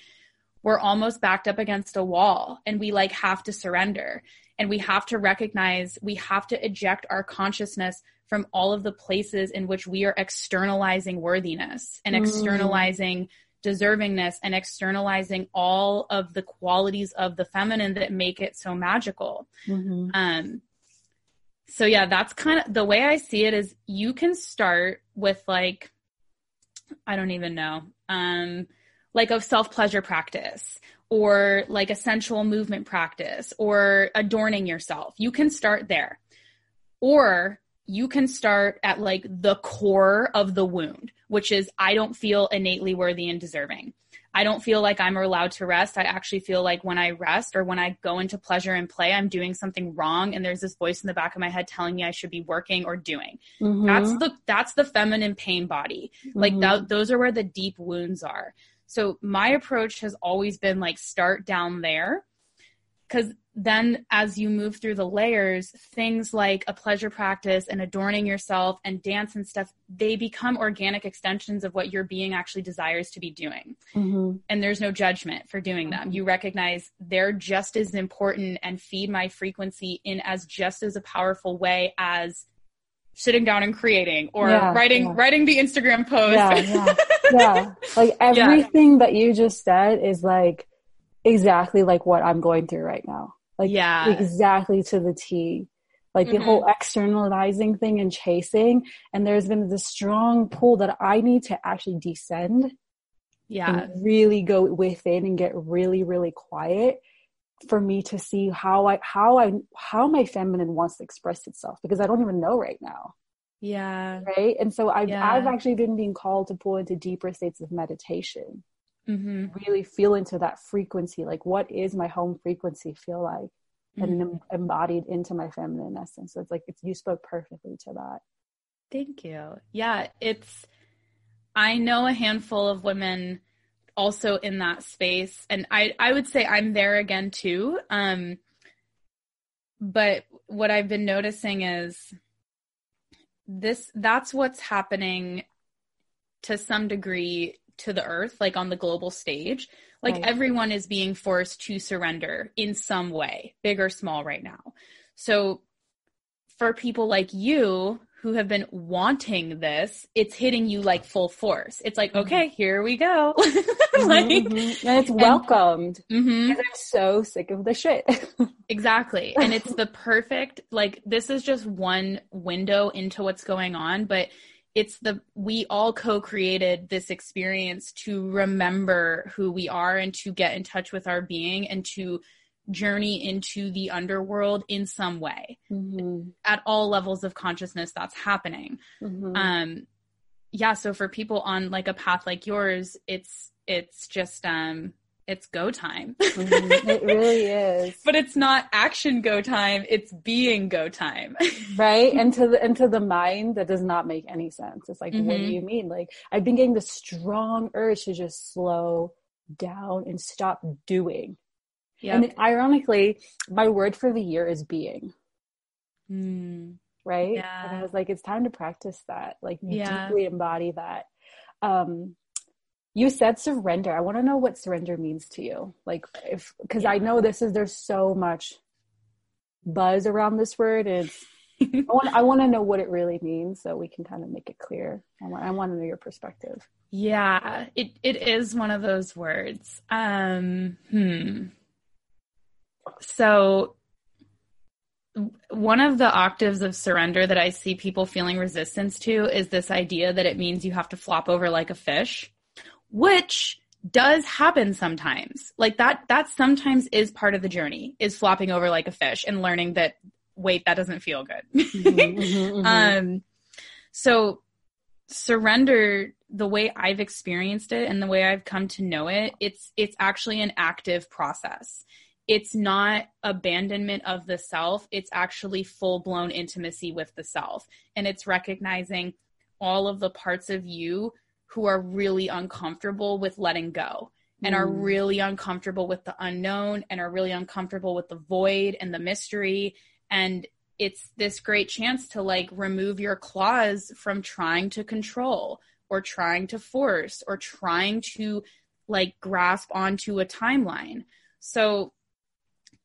S3: we're almost backed up against a wall and we like have to surrender and we have to recognize we have to eject our consciousness from all of the places in which we are externalizing worthiness and mm. externalizing deservingness and externalizing all of the qualities of the feminine that make it so magical. Mm-hmm. Um, so yeah, that's kind of the way I see it is you can start with like, I don't even know. Um, like a self pleasure practice or like a sensual movement practice or adorning yourself. You can start there. Or you can start at like the core of the wound, which is I don't feel innately worthy and deserving. I don't feel like I'm allowed to rest. I actually feel like when I rest or when I go into pleasure and play, I'm doing something wrong and there's this voice in the back of my head telling me I should be working or doing. Mm-hmm. That's the that's the feminine pain body. Mm-hmm. Like that, those are where the deep wounds are. So my approach has always been like start down there. Cuz then as you move through the layers things like a pleasure practice and adorning yourself and dance and stuff they become organic extensions of what your being actually desires to be doing. Mm-hmm. and there's no judgment for doing them. You recognize they're just as important and feed my frequency in as just as a powerful way as sitting down and creating or yeah, writing yeah. writing the instagram post
S1: yeah yeah, <laughs> like everything that you just said is like exactly like what i'm going through right now like yeah. exactly to the T. Like mm-hmm. the whole externalizing thing and chasing. And there's been this strong pull that I need to actually descend.
S3: Yeah.
S1: And really go within and get really, really quiet for me to see how I how I how my feminine wants to express itself because I don't even know right now.
S3: Yeah.
S1: Right. And so I've yeah. I've actually been being called to pull into deeper states of meditation mm-hmm. really feel into that frequency like what is my home frequency feel like mm-hmm. and embodied into my feminine essence so it's like it's you spoke perfectly to that
S3: thank you yeah it's i know a handful of women also in that space and i i would say i'm there again too um but what i've been noticing is this that's what's happening to some degree to the earth, like on the global stage. Like right. everyone is being forced to surrender in some way, big or small right now. So for people like you who have been wanting this, it's hitting you like full force. It's like, mm-hmm. okay, here we go. <laughs>
S1: Mm-hmm, like, mm-hmm. And it's welcomed. Mm-hmm. I'm so sick of the shit. <laughs>
S3: exactly. And it's the perfect, like, this is just one window into what's going on, but it's the we all co-created this experience to remember who we are and to get in touch with our being and to journey into the underworld in some way mm-hmm. at all levels of consciousness that's happening mm-hmm. um yeah so for people on like a path like yours it's it's just um it's go time.
S1: mm-hmm. It really is. <laughs>
S3: But it's not action go time, it's being go time. <laughs>
S1: right? And to the into the mind that does not make any sense. It's like, what do mm-hmm. you mean? Like I've been getting the strong urge to just slow down and stop doing. And ironically, my word for the year is being. Mm. Right? Yeah. And I was like, it's time to practice that. Like yeah. deeply embody that. Um you said surrender. I want to know what surrender means to you. Like if because yeah. I know this is there's so much buzz around this word and <laughs> I want I want to know what it really means so we can kind of make it clear. I want I want to know your perspective.
S3: Yeah, it it is one of those words. Um hmm. So one of the octaves of surrender that I see people feeling resistance to is this idea that it means you have to flop over like a fish which does happen sometimes. Like that, that sometimes is part of the journey is flopping over like a fish and learning that, wait, that doesn't feel good. <laughs> mm-hmm, mm-hmm, mm-hmm. Um, so surrender, the way I've experienced it and the way I've come to know it, it's, it's actually an active process. It's not abandonment of the self. It's actually full blown intimacy with the self. And it's recognizing all of the parts of you who are really uncomfortable with letting go and are mm. really uncomfortable with the unknown and are really uncomfortable with the void and the mystery and it's this great chance to like remove your claws from trying to control or trying to force or trying to like grasp onto a timeline so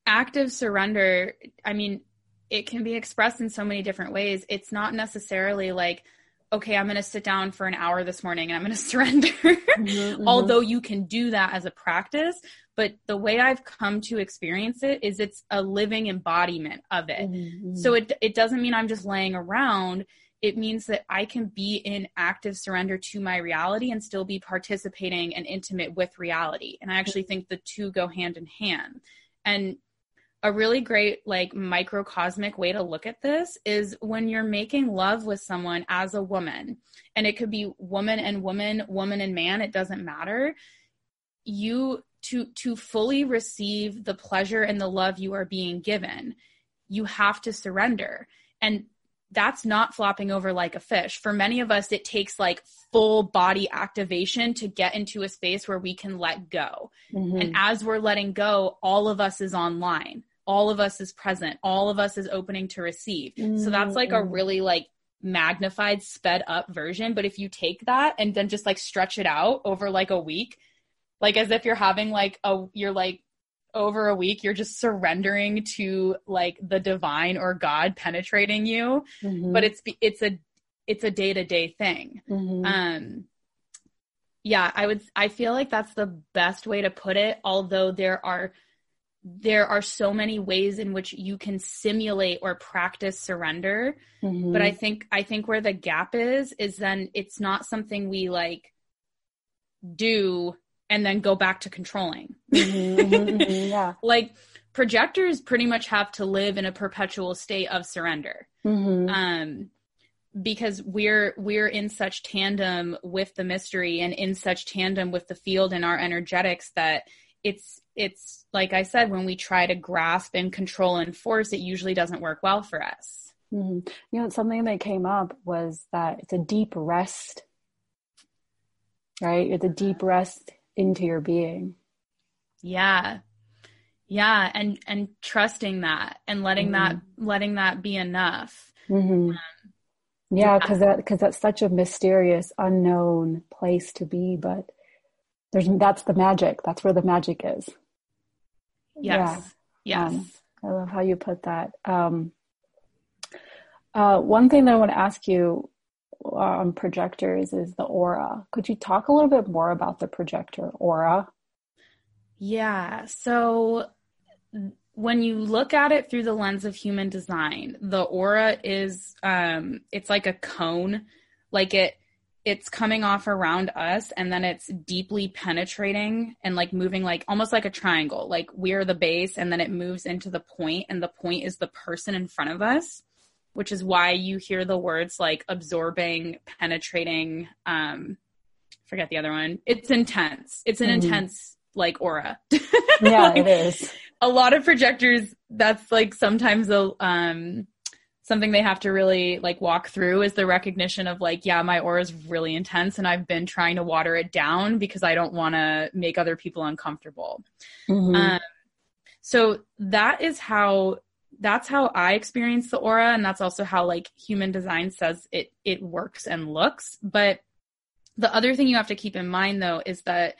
S3: active surrender i mean it can be expressed in so many different ways it's not necessarily like okay, I'm going to sit down for an hour this morning and I'm going <laughs> to surrender. mm-hmm, mm-hmm. Although you can do that as a practice, but the way I've come to experience it is it's a living embodiment of it. Mm-hmm. So it it doesn't mean I'm just laying around. it means that I can be in active surrender to my reality and still be participating and intimate with reality. And I actually think the two go hand in hand. And a really great like microcosmic way to look at this is when you're making love with someone as a woman and it could be woman and woman woman and man it doesn't matter you to to fully receive the pleasure and the love you are being given you have to surrender and that's not flopping over like a fish. For many of us, it takes like full body activation to get into a space where we can let go. Mm-hmm. And as we're letting go, all of us is online all of us is present all of us is opening to receive mm-hmm. so that's like a mm-hmm. really like magnified sped up version but if you take that and then just like stretch it out over like a week like as if you're having like a you're like over a week you're just surrendering to like the divine or god penetrating you mm-hmm. but it's it's a it's a day-to-day thing mm-hmm. um yeah i would i feel like that's the best way to put it although there are there are so many ways in which you can simulate or practice surrender mm-hmm. but i think i think where the gap is is then it's not something we like do and then go back to controlling mm-hmm, mm-hmm, mm-hmm yeah <laughs> like projectors pretty much have to live in a perpetual state of surrender mm-hmm. um because we're we're in such tandem with the mystery and in such tandem with the field and our energetics that it's it's like I said, when we try to grasp and control and force, it usually doesn't work well for us.
S1: Mm-hmm. You know, something that came up was that it's a deep rest, right? It's a deep rest into your being.
S3: Yeah. Yeah. And, and trusting that and letting mm-hmm. that, letting that be enough.
S1: Mm-hmm. Um, yeah. yeah. Cause that, cause that's such a mysterious, unknown place to be, but there's, that's the magic. That's where the magic is.
S3: Yes. Yeah. Yes. Um,
S1: I love how you put that. Um, uh, one thing that I want to ask you uh, on projectors is the aura. Could you talk a little bit more about the projector aura?
S3: Yeah. So when you look at it through the lens of human design, the aura is um, it's like a cone. Like it it's coming off around us and then it's deeply penetrating and like moving like almost like a triangle. Like we're the base and then it moves into the point and the point is the person in front of us, which is why you hear the words like absorbing, penetrating, um forget the other one. It's intense. It's an mm-hmm. intense like aura.
S1: Yeah, like, <laughs> it is.
S3: A lot of projectors that's like sometimes a um something they have to really like walk through is the recognition of like yeah my aura is really intense and i've been trying to water it down because i don't want to make other people uncomfortable mm-hmm. um, so that is how that's how i experience the aura and that's also how like human design says it it works and looks but the other thing you have to keep in mind though is that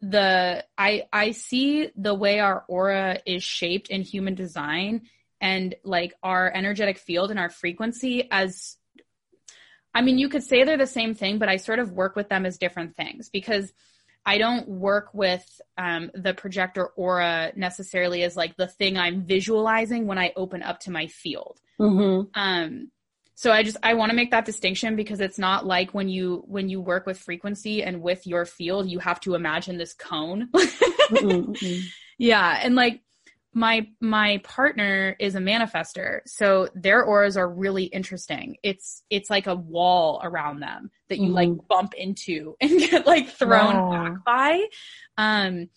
S3: the i i see the way our aura is shaped in human design and like our energetic field and our frequency as I mean, you could say they're the same thing, but I sort of work with them as different things because I don't work with um, the projector aura necessarily as like the thing I'm visualizing when I open up to my field. Mm-hmm. Um, so I just I want to make that distinction because it's not like when you when you work with frequency and with your field, you have to imagine this cone. mm-hmm. <laughs> Yeah, and like my my partner is a manifester so their auras are really interesting it's it's like a wall around them that you mm. like mm-hmm. bump into <laughs> and get like thrown wow. back by um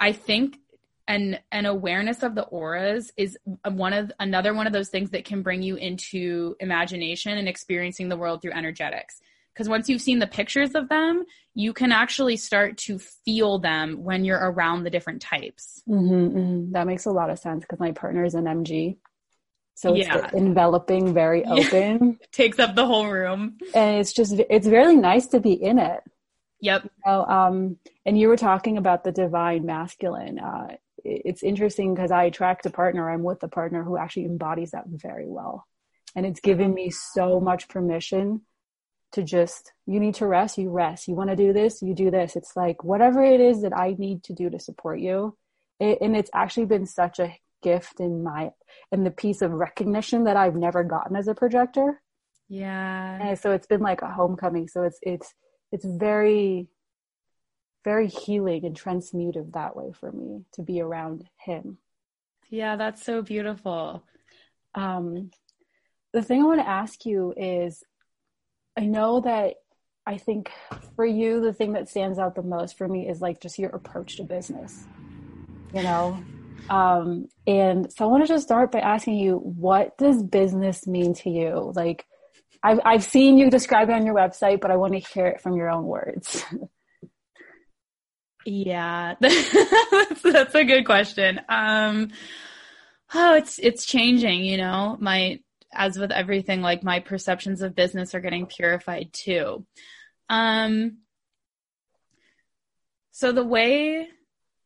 S3: i think an an awareness of the auras is one of another one of those things that can bring you into imagination and experiencing the world through energetics because once you've seen the pictures of them, you can actually start to feel them when you're around the different types.
S1: Mm-hmm, mm-hmm. That makes a lot of sense because my partner is an MG. So it's yeah. enveloping, very open.
S3: Yeah. <laughs> Takes up the whole room.
S1: And it's just, it's really nice to be in it.
S3: Yep.
S1: You know, um, and you were talking about the divine masculine. Uh, it's interesting because I attract a partner, I'm with a partner who actually embodies that very well. And it's given me so much permission to just you need to rest you rest you want to do this you do this it's like whatever it is that i need to do to support you it, and it's actually been such a gift in my in the piece of recognition that i've never gotten as a projector
S3: Yeah.
S1: And so it's been like a homecoming. So it's it's it's very very healing and transmutive that way for me to be around him.
S3: Yeah, that's so beautiful.
S1: Um, the thing I want to ask you is I know that I think for you, the thing that stands out the most for me is like just your approach to business, you know? Um, and so I want to just start by asking you, what does business mean to you? Like, I've, I've seen you describe it on your website, but I want to hear it from your own words.
S3: Yeah, <laughs> that's, that's a good question. Um, oh, it's it's changing. You know, my as with everything, like my perceptions of business are getting purified too. Um, so the way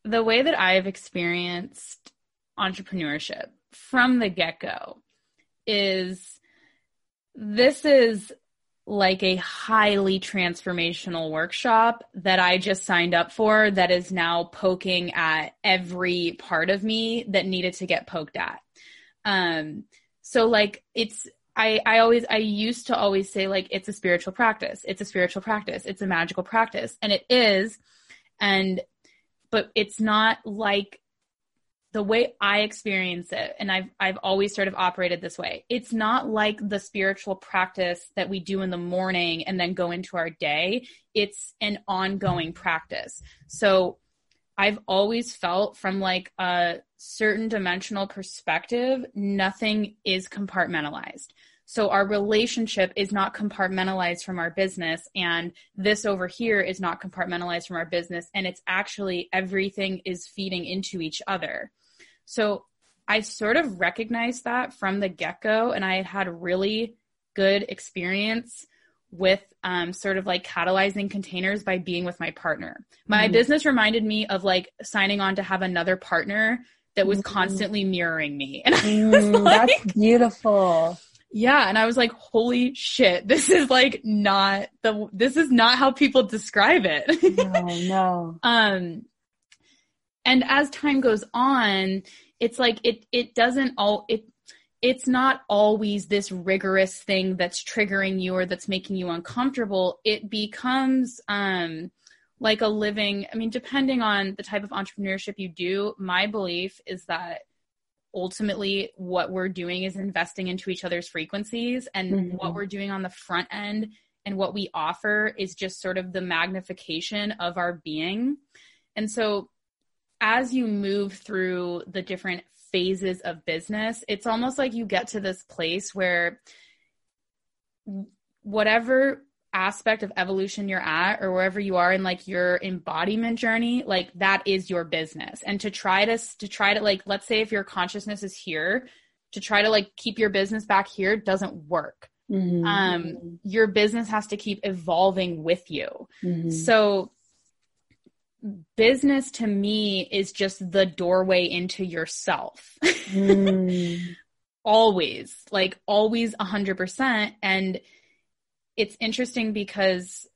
S3: the way that I've experienced entrepreneurship from the get go is this is like a highly transformational workshop that I just signed up for that is now poking at every part of me that needed to get poked at. Um, so like it's, I, I always, I used to always say like, it's a spiritual practice. It's a spiritual practice. It's a magical practice. And it is. And, but it's not like the way I experience it, and I've I've always sort of operated this way. It's not like the spiritual practice that we do in the morning and then go into our day. It's an ongoing practice. So I've always felt from like a certain dimensional perspective, nothing is compartmentalized. So our relationship is not compartmentalized from our business and this over here is not compartmentalized from our business and it's actually everything is feeding into each other. So I sort of recognized that from the get go, and I had had really good experience with um, sort of like catalyzing containers by being with my partner. My mm business reminded me of like signing on to have another partner that was mm constantly mirroring me. And
S1: mm, like, that's beautiful.
S3: Yeah. And I was like, holy shit, this is like not the, this is not how people describe it.
S1: no, no. <laughs>
S3: Um, and as time goes on it's like it it doesn't all it it's not always this rigorous thing that's triggering you or that's making you uncomfortable it becomes um like a living i mean depending on the type of entrepreneurship you do my belief is that ultimately what we're doing is investing into each other's frequencies and mm-hmm. what we're doing on the front end and what we offer is just sort of the magnification of our being and so as you move through the different phases of business, it's almost like you get to this place where whatever aspect of evolution you're at or wherever you are in like your embodiment journey like that is your business and to try to to try to like let's say if your consciousness is here to try to like keep your business back here doesn't work mm-hmm. um your business has to keep evolving with you mm-hmm. so business to me is just the doorway into yourself. Mm. <laughs> always, like always 100%. And it's interesting because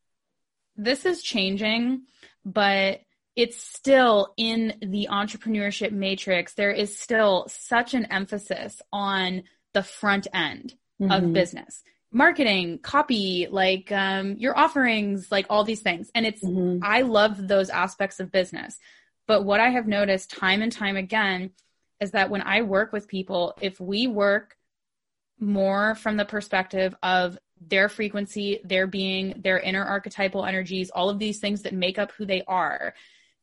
S3: this is changing, but it's still in the entrepreneurship matrix. There is still such an emphasis on the front end mm-hmm. of business marketing, copy, like um, your offerings, like all these things. And it's, mm-hmm. I love those aspects of business. But what I have noticed time and time again is that when I work with people, if we work more from the perspective of their frequency, their being, their inner archetypal energies, all of these things that make up who they are,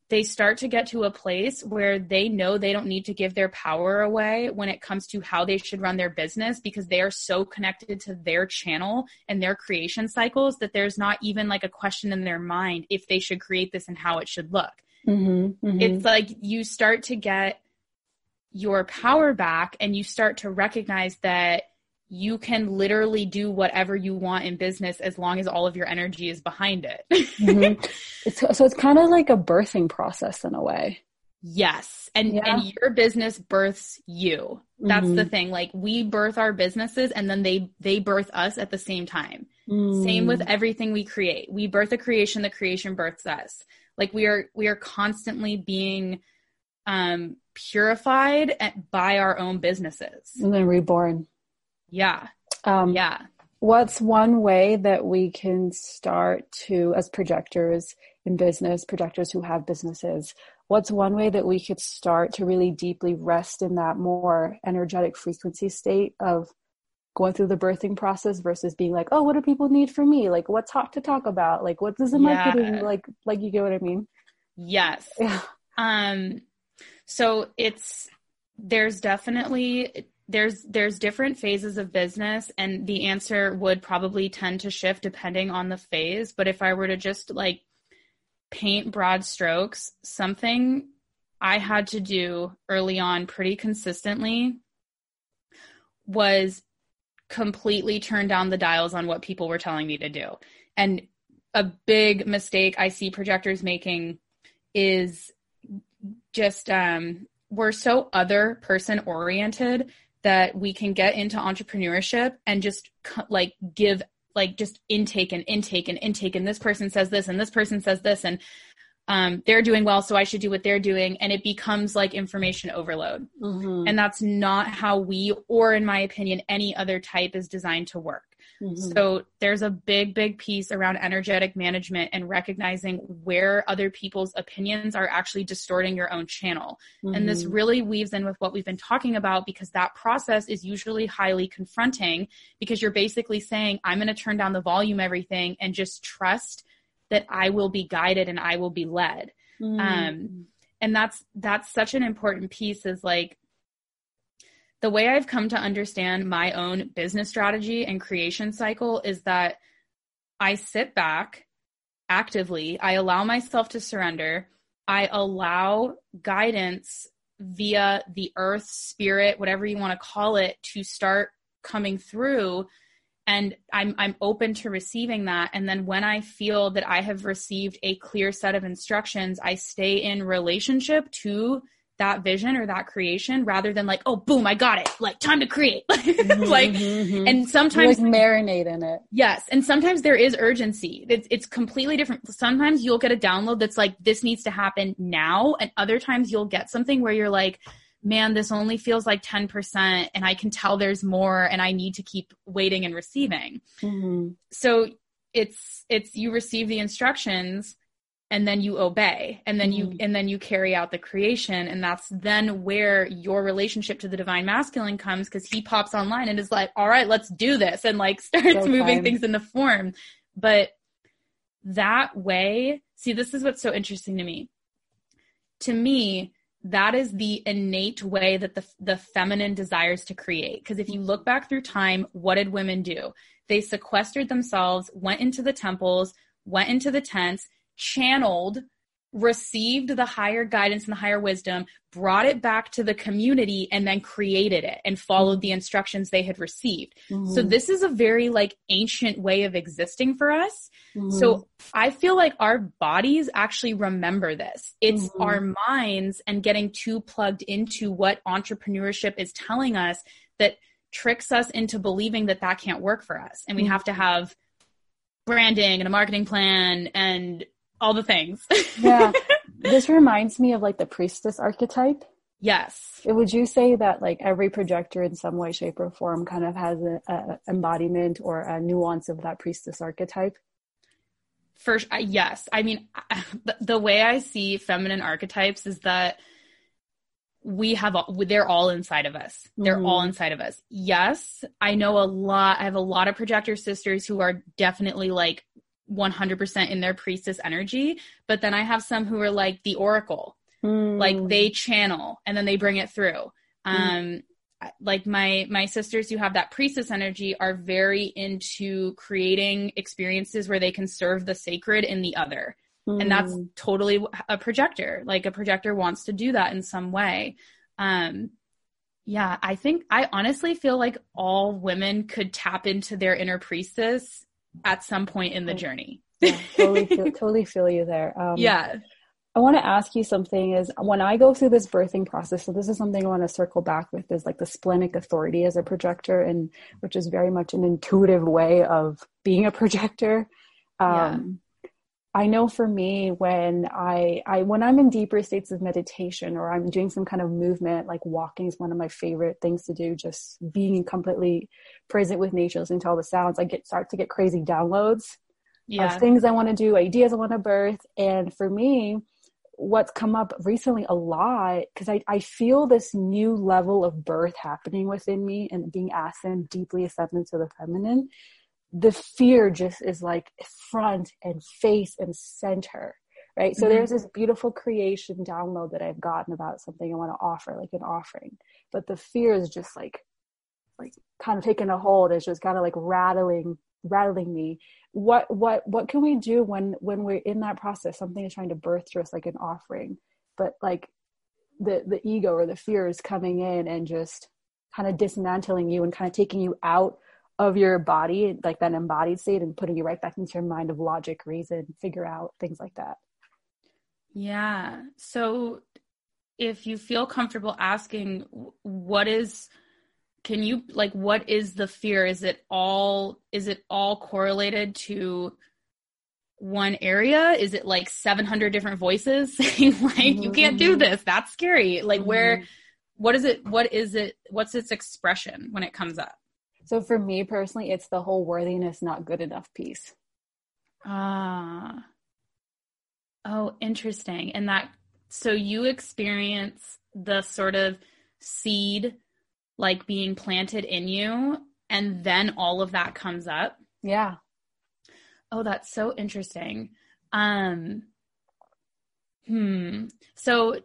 S3: they start to get to a place where they know they don't need to give their power away when it comes to how they should run their business because they are so connected to their channel and their creation cycles that there's not even like a question in their mind if they should create this and how it should look. Mm-hmm, mm-hmm. It's like you start to get your power back and you start to recognize that you can literally do whatever you want in business as long as all of your energy is behind it.
S1: mm-hmm. <laughs> it's, so it's kind of like a birthing process in a way.
S3: Yes. And yeah. and your business births you. That's mm-hmm. the thing. Like we birth our businesses and then they they birth us at the same time. Mm. Same with everything we create. We birth a creation, the creation births us. Like we are we are constantly being um purified by our own businesses.
S1: And then reborn.
S3: Yeah.
S1: Um,
S3: yeah.
S1: what's one way that we can start to, as projectors in business, projectors who have businesses, what's one way that we could start to really deeply rest in that more energetic frequency state of going through the birthing process versus being like, oh, what do people need from me? Like, what's hot to talk about? Like, what does the marketing yeah. like? Like, you get what I mean?
S3: Yes. Yeah. Um. So it's there's definitely there's there's different phases of business and the answer would probably tend to shift depending on the phase. But if i were to just like paint broad strokes something i had to do early on pretty consistently was completely turn down the dials on what people were telling me to do. And a big mistake i see projectors making is just um we're so other person oriented that we can get into entrepreneurship and just like give like just intake and intake and intake and this person says this and this person says this and um, they're doing well so i should do what they're doing and it becomes like information overload mm-hmm. and that's not how we or in my opinion any other type is designed to work Mm-hmm. So there's a big, big piece around energetic management and recognizing where other people's opinions are actually distorting your own channel. Mm-hmm. And this mm-hmm. really weaves in with what we've been talking about because that process is usually highly confronting because you're basically saying, I'm going to turn down the volume, everything, and just trust that I will be guided and I will be led. Mm-hmm. Um, and that's that's such an important piece is like the way I've come to understand my own business strategy and creation cycle is that I sit back actively, I allow myself to surrender, I allow guidance via the earth, spirit, whatever you want to call it, to start coming through. And I'm I'm open to receiving that. And then when I feel that I have received a clear set of instructions I stay in relationship to that vision or that creation rather than like, oh, boom, I got it. Like time to create. <laughs> Mm-hmm, like, mm-hmm. and sometimes
S1: like marinate in it.
S3: Yes. And sometimes there is urgency. It's, it's completely different. Sometimes you'll get a download that's like, this needs to happen now. And other times you'll get something where you're like, man, this only feels like 10% and I can tell there's more and I need to keep waiting and receiving. Mm-hmm. So it's, it's, you receive the instructions and then you obey and then you mm-hmm. and then you carry out the creation. And that's then where your relationship to the divine masculine comes because he pops online and is like all right let's do this and like <laughs> starts so moving things into form. But that way see this is what's so interesting to me. To me that is the innate way that the the feminine desires to create. Because if you look back through time what did women do? They sequestered themselves went into the temples went into the tents channeled, received the higher guidance and the higher wisdom, brought it back to the community, and then created it and followed the instructions they had received. Mm-hmm. So this is a very like ancient way of existing for us. Mm-hmm. So I feel like our bodies actually remember this. It's mm-hmm. our minds and getting too plugged into what entrepreneurship is telling us that tricks us into believing that that can't work for us. And we have to mm-hmm. have branding and a marketing plan and all the things. <laughs>
S1: yeah. This reminds me of like the priestess archetype.
S3: Yes.
S1: Would you say that like every projector in some way, shape, or form kind of has an embodiment or a nuance of that priestess archetype?
S3: First, uh, yes. I mean, <laughs> the, the way I see feminine archetypes is that we have they're all inside of us. They're mm-hmm. all inside of us. Yes, I know a lot. I have a lot of projector sisters who are definitely like 100% in their priestess energy. But then I have some who are like the oracle, mm. like they channel and then they bring it through. Mm. Um, like my my sisters who have that priestess energy are very into creating experiences where they can serve the sacred in the other mm. and that's hmm. totally a projector like a projector wants to do that in some way um yeah i think i honestly feel like all women could tap into their inner priestess at some point in the journey.
S1: yeah, totally, <laughs> feel, totally feel you there.
S3: Um, yeah.
S1: I want to ask you something is when I go through this birthing process, so this is something I want to circle back with is like the splenic authority as a projector and which is very much an intuitive way of being a projector. Um, yeah. I know for me when I, I when I'm in deeper states of meditation or I'm doing some kind of movement, like walking is one of my favorite things to do. Just being completely present with nature, listening to all the sounds, I get start to get crazy downloads yeah. of things I want to do, ideas I want to birth. And for me, what's come up recently a lot because I, I feel this new level of birth happening within me and being asked and deeply accepted to the feminine the fear just is like front and face and center right? Mm-hmm. so there's this beautiful creation download that i've gotten about something i want to offer like an offering. But the fear is just like like kind of taking a hold. It's just kind of like rattling rattling me. What what what can we do when when we're in that process? Something is trying to birth to us like an offering. But like the the ego or the fear is coming in and just kind of dismantling you and kind of taking you out of your body, like that embodied state, and putting you right back into your mind of logic, reason, figure out things like that.
S3: Yeah. So if you feel comfortable asking, what is, can you, like, what is the fear? Is it all, is it all correlated to one area? Is it like 700 different voices <laughs> saying, like, mm-hmm. you can't do mm-hmm. this? That's scary. Like, mm-hmm. where, what is it? What is it? What's its expression when it comes up?
S1: So for me personally, it's the whole worthiness not good enough piece.
S3: Ah. Oh, interesting. And that so you experience the sort of seed like being planted in you and then all of that comes up.
S1: Yeah.
S3: Oh, that's so interesting. Um hmm. So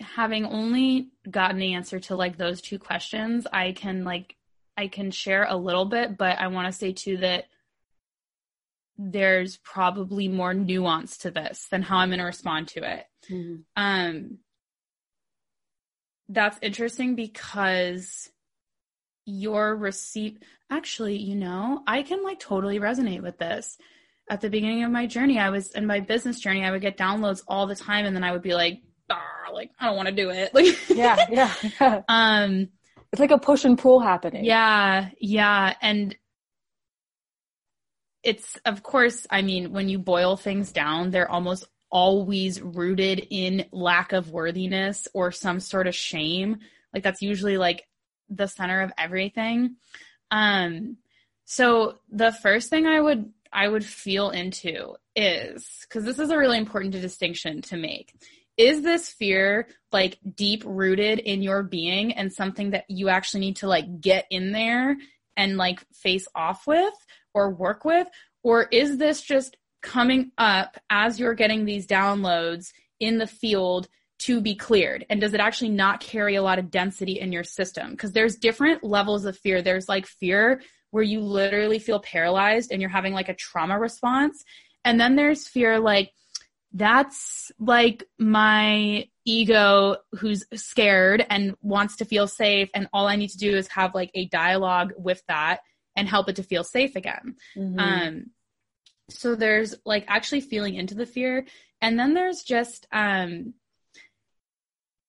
S3: having only gotten the answer to like those two questions, I can like I can share a little bit, but I want to say too that there's probably more nuance to this than how I'm going to respond to it. Mm-hmm. Um, that's interesting because your receipt actually, you know, I can like totally resonate with this. At the beginning of my journey, I was in my business journey, I would get downloads all the time and then I would be like, like I don't want to do it. Like <laughs>
S1: yeah, yeah, yeah.
S3: um
S1: it's like a push and pull happening.
S3: Yeah, yeah. And it's, of course, I mean, when you boil things down, they're almost always rooted in lack of worthiness or some sort of shame. Like that's usually like the center of everything. Um, so the first thing I would I would feel into is because this is a really important distinction to make is this fear like deep rooted in your being and something that you actually need to like get in there and like face off with or work with? Or is this just coming up as you're getting these downloads in the field to be cleared? And does it actually not carry a lot of density in your system? Because there's different levels of fear. There's like fear where you literally feel paralyzed and you're having like a trauma response. And then there's fear like that's like my ego who's scared and wants to feel safe and all i need to do is have like a dialogue with that and help it to feel safe again mm-hmm. um so there's like actually feeling into the fear and then there's just um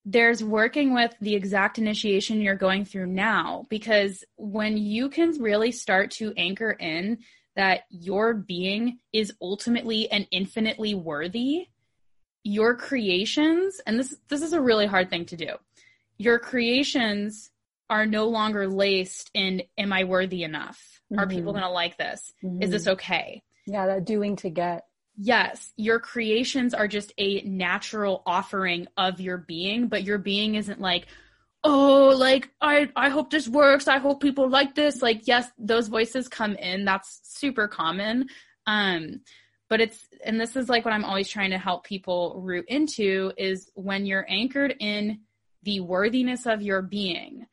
S3: there's working with the exact initiation you're going through now because when you can really start to anchor in that your being is ultimately and infinitely worthy, your creations, and this this is a really hard thing to do. Your creations are no longer laced in am I worthy enough? Mm-hmm. Are people going to like this? Mm-hmm. Is this okay?
S1: Yeah, that doing to get.
S3: Yes, your creations are just a natural offering of your being, but your being isn't like, oh like i i hope this works. I hope people like this. Like yes those voices come in. That's super common. Um but it's and this is like what i'm always trying to help people root into is when you're anchored in the worthiness of your being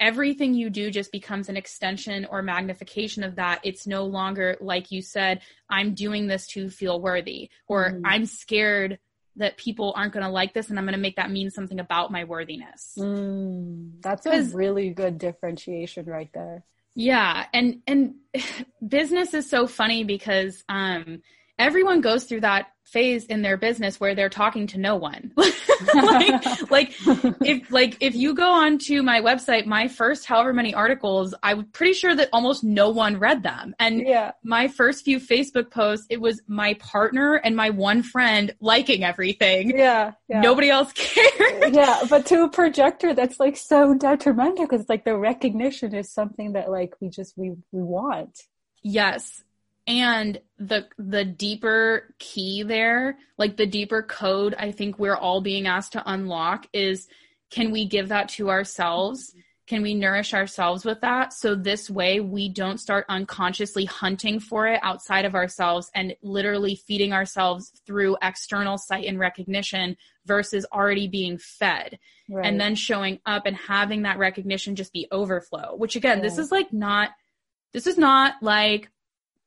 S3: everything you do just becomes an extension or magnification of that. It's no longer like you said i'm doing this to feel worthy or mm. i'm scared that people aren't going to like this and I'm going to make that mean something about my worthiness.
S1: Mm, that's a really good differentiation right there.
S3: Yeah, and and <sighs> business is so funny because um everyone goes through that phase in their business where they're talking to no one. <laughs> like, like if like if you go onto my website, my first however many articles, I'm pretty sure that almost no one read them. And
S1: Yeah.
S3: my first few Facebook posts, it was my partner and my one friend liking everything.
S1: Yeah. yeah.
S3: Nobody else <laughs> cared.
S1: yeah, but to a projector, that's like so detrimental because like the recognition is something that like we just we we want.
S3: Yes. And the the deeper key there, like the deeper code I think we're all being asked to unlock is can we give that to ourselves? Can we nourish ourselves with that? So this way we don't start unconsciously hunting for it outside of ourselves and literally feeding ourselves through external sight and recognition versus already being fed
S1: Right.
S3: and then showing up and having that recognition just be overflow which again this is like not this is not like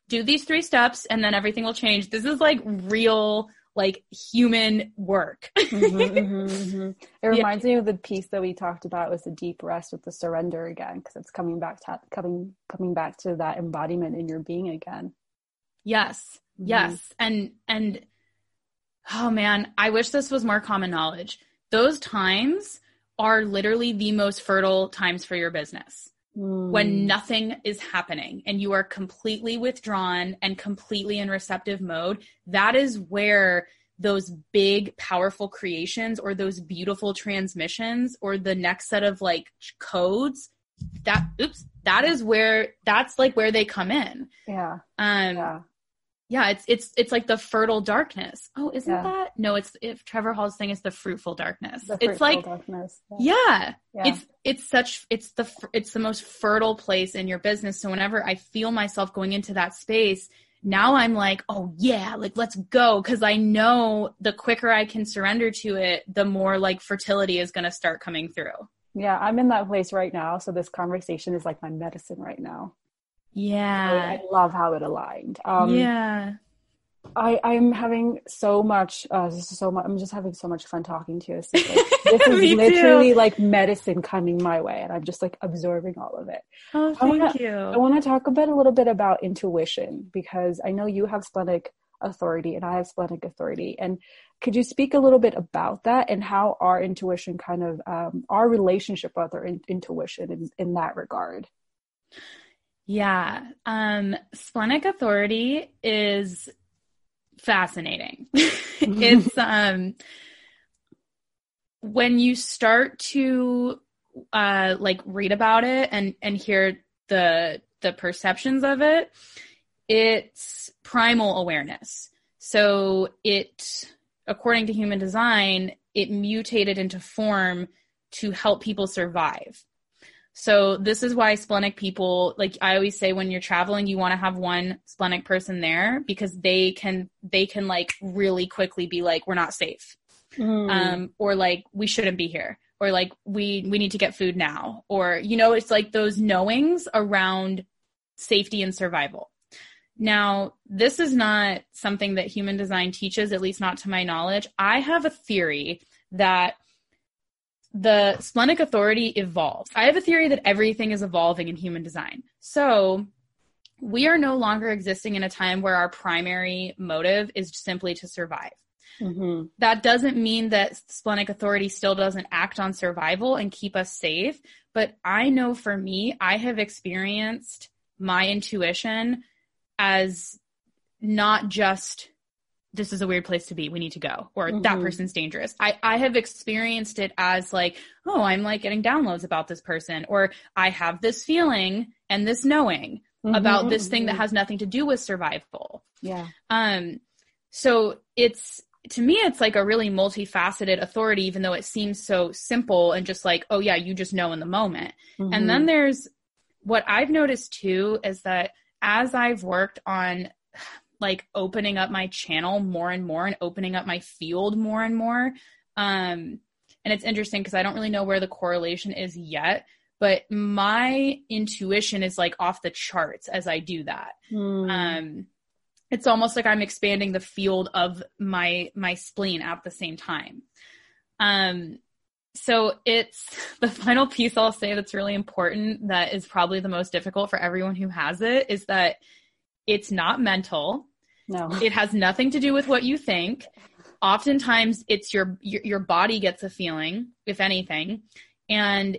S3: do these three steps and then everything will change this is like real like human work
S1: Mhm, mhm, mhm. It <laughs>
S3: Yeah.
S1: reminds me of the piece that we talked about was the deep rest with the surrender again because it's coming back to coming coming back to that embodiment in your being again.
S3: yes
S1: Mhm.
S3: yes and and oh man i wish this was more common knowledge those times are literally the most fertile times for your business
S1: Mm.
S3: when nothing is happening and you are completely withdrawn and completely in receptive mode, that is where those big, powerful creations or those beautiful transmissions or the next set of like codes that, oops, that is where, that's like where they come in.
S1: yeah,
S3: Um,
S1: yeah,
S3: yeah, it's, it's, it's like the fertile darkness. Oh, isn't
S1: Yeah.
S3: that? No, it's, if Trevor Hall's thing is the fruitful darkness.
S1: the
S3: it's
S1: fruitful
S3: like,
S1: darkness.
S3: yeah
S1: yeah.
S3: it's it's such it's the it's the most fertile place in your business so whenever i feel myself going into that space now i'm like oh yeah like let's go because i know the quicker i can surrender to it the more like fertility is going to start coming through
S1: yeah, I'm in that place right now. So this conversation is like my medicine right now. I,
S3: yeah
S1: I love how it aligned. Um,
S3: yeah
S1: I I'm having so much uh so much I'm just having so much fun talking to you. This is, like, <laughs> this is
S3: Me too.
S1: literally like medicine coming my way and I'm just like absorbing all of it.
S3: oh
S1: I wanna-
S3: thank you
S1: I want to talk a bit a little bit about intuition because I know you have splenic authority and I have splenic authority and could you speak a little bit about that and how our intuition kind of um, our relationship with our in- intuition in, in that regard?
S3: Yeah. Um, splenic authority is fascinating. <laughs> it's <laughs> um when you start to uh like read about it and and hear the the perceptions of it, it's primal awareness. So it according to human design, it mutated into form to help people survive. So this is why splenic people, like I always say when you're traveling, you want to have one splenic person there because they can they can like really quickly be like, we're not safe.
S1: Mm.
S3: Um, or like we shouldn't be here. Or like we we need to get food now. Or, you know, it's like those knowings around safety and survival. Now, this is not something that human design teaches, at least not to my knowledge. I have a theory that the splenic authority evolves. I have a theory that everything is evolving in human design. So we are no longer existing in a time where our primary motive is simply to survive.
S1: Mhm.
S3: That doesn't mean that splenic authority still doesn't act on survival and keep us safe. But I know for me, I have experienced my intuition as not just this is a weird place to be we need to go or that
S1: Mhm.
S3: person's dangerous i i have experienced it as like oh i'm like getting downloads about this person or i have this feeling and this knowing about
S1: Mhm,
S3: this thing that
S1: mhm.
S3: has nothing to do with survival
S1: yeah.
S3: um so it's to me it's like a really multifaceted authority even though it seems so simple and just like oh yeah you just know in the moment
S1: Mm-hmm.
S3: and then there's what I've noticed too is that as I've worked on like opening up my channel more and more and opening up my field more and more, um, and it's interesting because I don't really know where the correlation is yet, but my intuition is like off the charts as I do that.
S1: Mm.
S3: Um, it's almost like I'm expanding the field of my my spleen at the same time. Um, so it's <laughs> the final piece I'll say that's really important that is probably the most difficult for everyone who has it is that it's not mental.
S1: No.
S3: It has nothing to do with what you think. Oftentimes it's your your, your body gets a feeling, if anything, and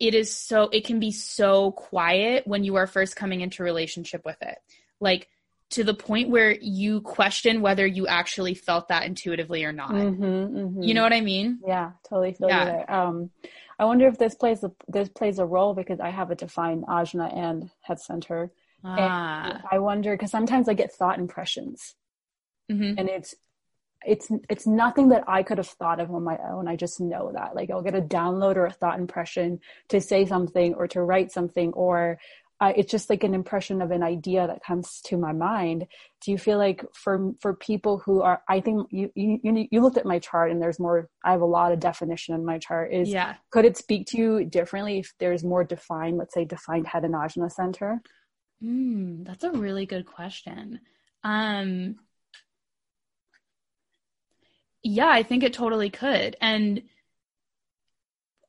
S3: it is so it can be so quiet when you are first coming into relationship with it. Like to the point where you question whether you actually felt that intuitively or not.
S1: Mm-hmm, mm-hmm.
S3: You know what I mean?
S1: Yeah, totally feel
S3: Yeah.
S1: there. Um, I wonder if this plays a, this plays a role because I have a defined ajna and head center.
S3: Ah.
S1: And I wonder because sometimes I get thought impressions,
S3: Mhm.
S1: and it's it's it's nothing that I could have thought of on my own. I just know that like I'll get a download or a thought impression to say something or to write something or uh, it's just like an impression of an idea that comes to my mind. Do you feel like for for people who are I think you you you you looked at my chart and there's more I have a lot of definition in my chart is
S3: Yeah.
S1: could it speak to you differently if there's more defined let's say defined head and ajna center?
S3: Mm, that's a really good question. Um, yeah, I think it totally could. And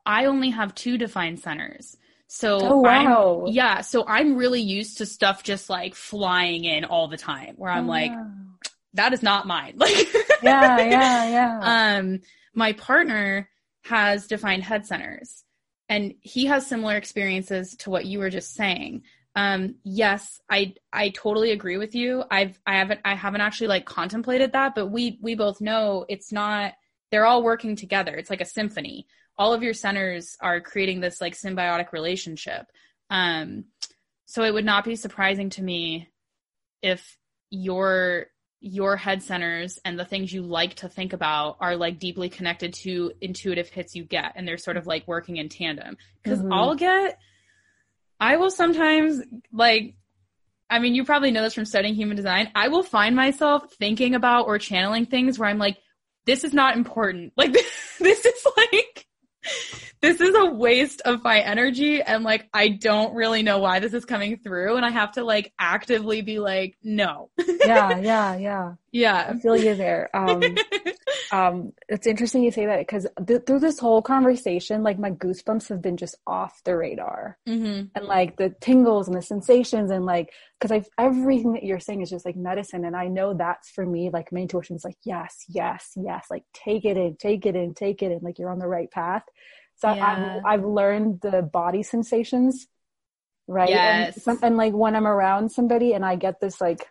S3: I only have two defined centers. So
S1: Oh, wow.
S3: I'm, yeah, so I'm really used to stuff just like flying in all the time where I'm
S1: Oh,
S3: like,
S1: wow.
S3: that is not mine. <laughs> Like,
S1: yeah, yeah, yeah.
S3: um, my partner has defined head centers and he has similar experiences to what you were just saying. Um, yes, I, I totally agree with you. I've, I haven't, I haven't actually like contemplated that, but we, we both know it's not, they're all working together. It's like a symphony. All of your centers are creating this like symbiotic relationship. Um, so it would not be surprising to me if your your head centers and the things you like to think about are like deeply connected to intuitive hits you get and they're sort of like working in tandem because
S1: Mhm.
S3: i'll get i will sometimes like i mean you probably know this from studying human design. I will find myself thinking about or channeling things where i'm like this is not important. Like <laughs> this is like this is a waste of my energy and like I don't really know why this is coming through and I have to like actively be like no.
S1: yeah, yeah, yeah. <laughs>
S3: yeah.
S1: I feel you there. Um, <laughs> um, it's interesting you say that because th- through this whole conversation, like my goosebumps have been just off the radar,
S3: hmm
S1: and like the tingles and the sensations, and like because I've everything that you're saying is just like medicine, and I know that's for me. Like my intuition is like yes, yes, yes, like take it in, take it in, take it in, like you're on the right path. So
S3: Yeah.
S1: I've, I've learned the body sensations, right?
S3: Yes.
S1: And, some, and like when I'm around somebody and I get this like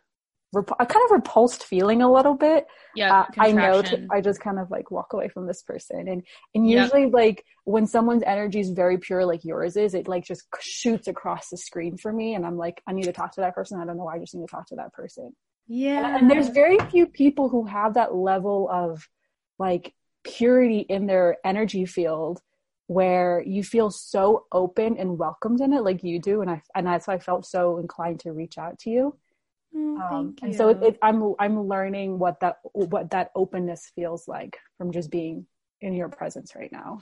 S1: rep- a kind of repulsed feeling a little bit,
S3: Yeah.
S1: uh, I know to. I just kind of like walk away from this person. And and
S3: Yep.
S1: usually like when someone's energy is very pure like yours is, it like just shoots across the screen for me and I'm like, I need to talk to that person. I don't know why I just need to talk to that person.
S3: yeah.
S1: And, and there's very few people who have that level of like purity in their energy field where you feel so open and welcomed in it like you do and I and that's why I felt so inclined to reach out to you.
S3: Oh,
S1: Um,
S3: thank
S1: and so it, it, I'm I'm learning what that what that openness feels like from just being in your presence right now.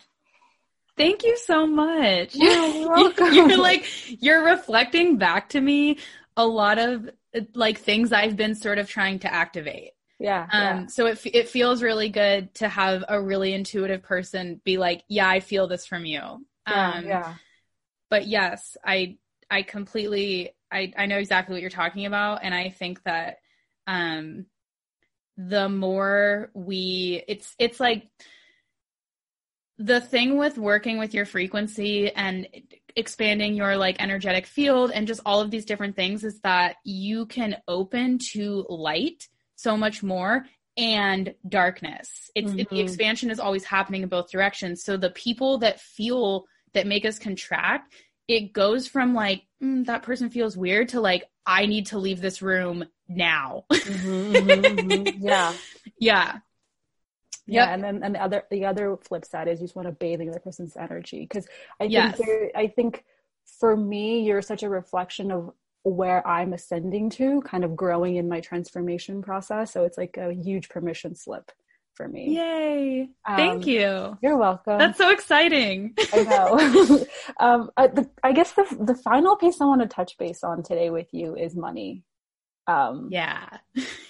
S3: Thank you so much.
S1: Yeah, you're <laughs> welcome.
S3: you're like you're reflecting back to me a lot of like things I've been sort of trying to activate.
S1: Yeah,
S3: Um, so it it feels really good to have a really intuitive person be like, "Yeah, I feel this from you."
S1: yeah,
S3: Um,
S1: yeah,
S3: But yes, I I completely I I know exactly what you're talking about, and I think that um, the more we it's it's like the thing with working with your frequency and expanding your like energetic field and just all of these different things is that you can open to light so much more and darkness. It's it, the expansion is always happening in both directions. So the people that feel that make us contract, it goes from like mm, that person feels weird to like I need to leave this room now.
S1: Mhm, mhm, mhm. yeah, <laughs>
S3: yeah.
S1: yeah.
S3: Yep.
S1: And then and the other the other flip side is you just want to bathe in the other person's energy because I think
S3: Yes.
S1: there, I think for me you're such a reflection of where I'm ascending to, kind of growing in my transformation process. So it's like a huge permission slip for me.
S3: Yay.
S1: Um,
S3: Thank you.
S1: You're welcome.
S3: That's so exciting.
S1: I know. <laughs> um, I, the, I guess the the final piece I want to touch base on today with you is money. Um,
S3: yeah.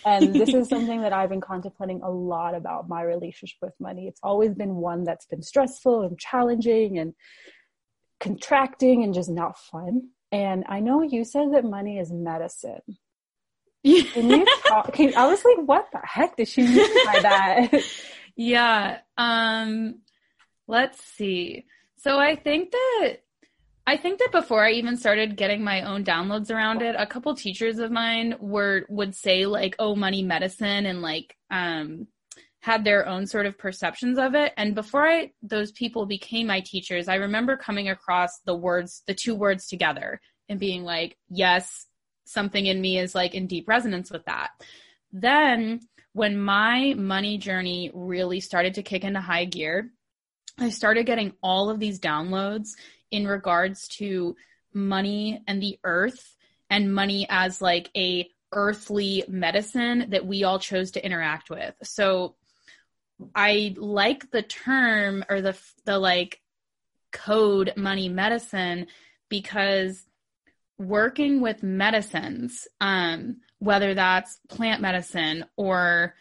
S1: and this is <laughs> something that I've been contemplating a lot about my relationship with money. It's always been one that's been stressful and challenging and contracting and just not fun. And I know you said that money is medicine. <laughs> Can you talk? Can, I was like, what the heck did she mean by <laughs> that?
S3: yeah. Um, let's see. So I think that I think that before I even started getting my own downloads around it, a couple teachers of mine were would say like, "Oh, money medicine," and like um, had their own sort of perceptions of it. And before I those people became my teachers, I remember coming across the words, the two words together, and being like, "Yes, something in me is like in deep resonance with that." Then when my money journey really started to kick into high gear, I started getting all of these downloads in regards to money and the earth and money as like a earthly medicine that we all chose to interact with. So I like the term or the the like code money medicine because working with medicines um whether that's plant medicine or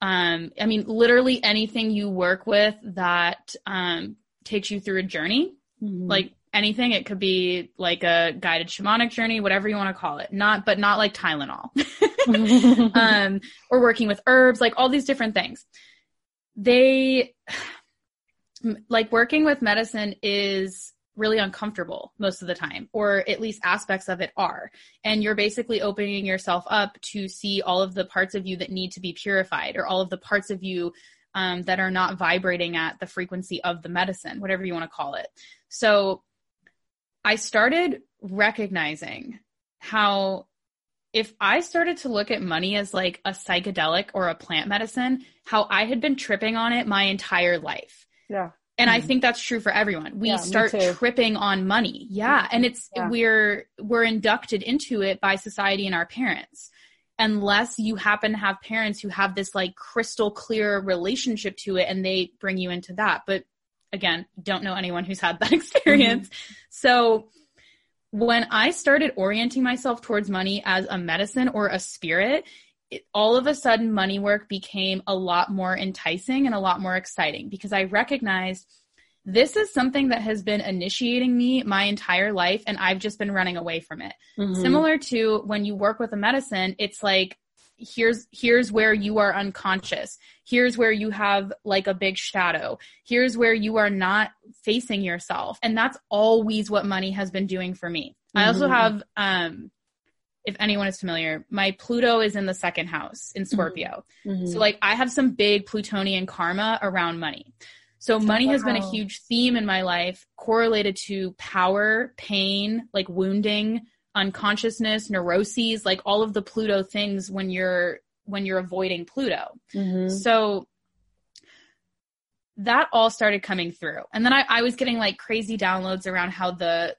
S3: um I mean literally anything you work with that um takes you through a journey mm-hmm. like anything. It could be like a guided shamanic journey, whatever you want to call it. Not, but not like Tylenol. <laughs> <laughs> um, or working with herbs, like all these different things. They, <sighs> like working with medicine is really uncomfortable most of the time, or at least aspects of it are. And you're basically opening yourself up to see all of the parts of you that need to be purified, or all of the parts of you um, that are not vibrating at the frequency of the medicine, whatever you want to call it. So I started recognizing how if I started to look at money as like a psychedelic or a plant medicine, how I had been tripping on it my entire life.
S1: Yeah.
S3: And mm-hmm. I think that's true for everyone. We yeah, start tripping on money. Yeah. And it's, yeah. we're, we're inducted into it by society and our parents. Unless you happen to have parents who have this like crystal clear relationship to it and they bring you into that. But again, don't know anyone who's had that <laughs> experience. Mm-hmm. So when I started orienting myself towards money as a medicine or a spirit, it, all of a sudden money work became a lot more enticing and a lot more exciting because I recognized this is something that has been initiating me my entire life and I've just been running away from it. Mm-hmm. Similar to when you work with a medicine, it's like here's here's where you are unconscious here's where you have like a big shadow here's where you are not facing yourself and that's always what money has been doing for me mm-hmm. i also mm-hmm. have um if anyone is familiar my pluto is in the second house in scorpio mm-hmm. so like i have some big plutonian karma around money so money wow. has been a huge theme in my life correlated to power pain like wounding unconsciousness, neuroses, like all of the Pluto things when you're when you're avoiding Pluto. Mm-hmm. So that all started coming through. And then I, I, was getting like crazy downloads around how the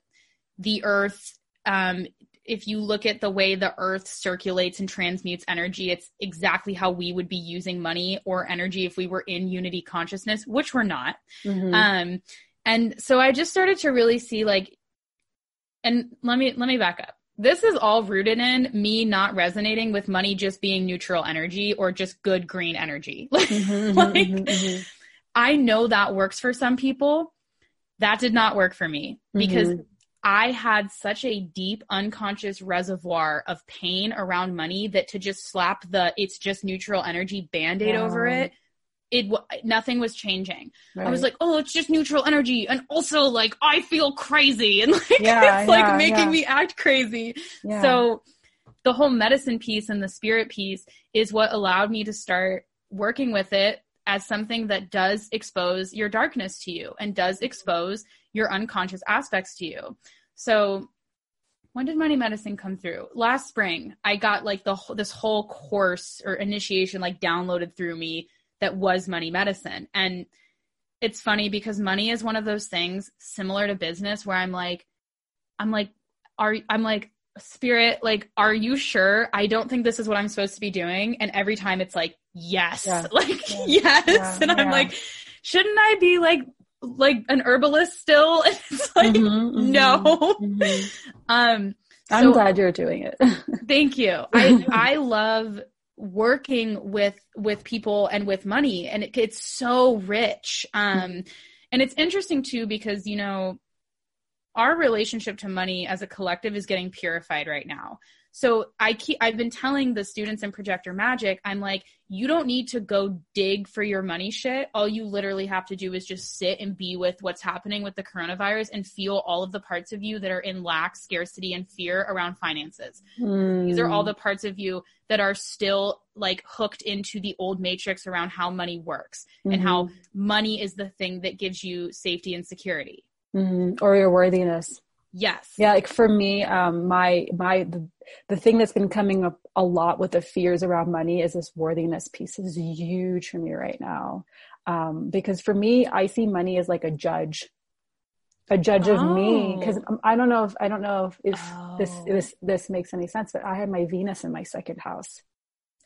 S3: the earth um if you look at the way the earth circulates and transmutes energy, it's exactly how we would be using money or energy if we were in unity consciousness, which we're not. Mm-hmm. Um, and so I just started to really see like and let me let me back up this is all rooted in me not resonating with money just being neutral energy or just good green energy <laughs> mm-hmm, like mm-hmm, mm-hmm. i know that works for some people that did not work for me because mm-hmm. i had such a deep unconscious reservoir of pain around money that to just slap the it's just neutral energy band-aid wow. over it it nothing was changing. Right. I was like, oh, it's just neutral energy, and also like I feel crazy, <laughs> and like yeah, it's like making yeah. me act crazy. So the whole medicine piece and the spirit piece is what allowed me to start working with it as something that does expose your darkness to you and does mm-hmm. expose your unconscious aspects to you. So when did money medicine come through? Last spring, I got like the this whole course or initiation like downloaded through me that was money medicine. And it's funny because money is one of those things similar to business where I'm like, I'm like, are I'm like, spirit, like, are you sure? I don't think this is what I'm supposed to be doing. And every time it's like, yes, yeah. <laughs> like, yeah. yes. Yeah. And I'm like, shouldn't I be like, like an herbalist still? <laughs> And it's like, mm-hmm, mm-hmm, no. Mm-hmm. <laughs> Um,
S1: I'm glad you're doing it.
S3: thank you. I, I love working with with people and with money and it, it's so rich um and it's interesting too because you know our relationship to money as a collective is getting purified right now. So I keep I've been telling the students in Projector Magic, I'm like, you don't need to go dig for your money shit. All you literally have to do is just sit and be with what's happening with the coronavirus and feel all of the parts of you that are in lack, scarcity, and fear around finances. Mm. These are all the parts of you that are still like hooked into the old matrix around how money works mm-hmm. and how mm-hmm. money is the thing that gives you safety and security.
S1: Mm-hmm. Or your worthiness.
S3: Yes.
S1: Yeah, like for me, um, my my the, the thing that's been coming up a lot with the fears around money is this worthiness piece is huge for me right now. Um, because for me, I see money as like a judge, a judge oh. of me. Because oh. I don't know if I don't know if, if oh. this this this makes any sense, but I had my Venus in my second house.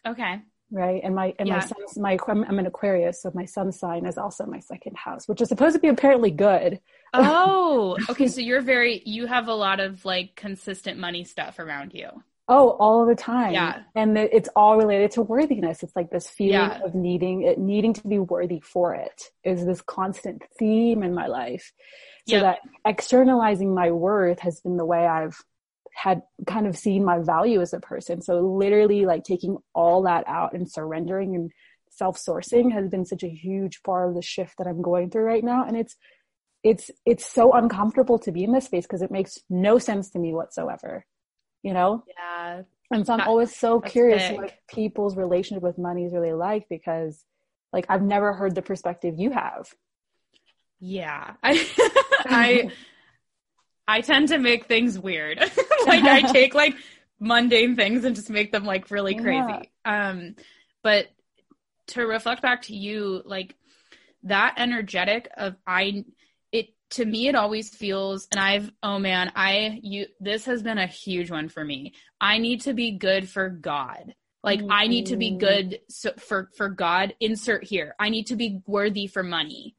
S3: Okay
S1: right? And my and yeah. my sun's my I'm an Aquarius, so my sun's sign is also my second house, which is supposed to be apparently good.
S3: Oh, okay. So you're very you have a lot of like consistent money stuff around you.
S1: Oh, all the time.
S3: Yeah,
S1: and it's all related to worthiness. It's like this feeling yeah. of needing it, needing to be worthy for it is this constant theme in my life. So yep. that externalizing my worth has been the way I've had kind of seen my value as a person. So literally like taking all that out and surrendering and self-sourcing has been such a huge part of the shift that I'm going through right now. And it's, it's, it's so uncomfortable to be in this space because it makes no sense to me whatsoever, you know?
S3: Yeah.
S1: And so I'm that, always so curious what people's relationship with money is really like because like I've never heard the perspective you have.
S3: Yeah. <laughs> I, I I tend to make things weird. <laughs> like I <laughs> take like mundane things and just make them like really crazy. Yeah. Um but to reflect back to you like that energetic of I it to me it always feels and I've oh man, I you this has been a huge one for me. I need to be good for God. Like mm-hmm. I need to be mm-hmm. good so, for for God. Insert here. I need to be worthy for money.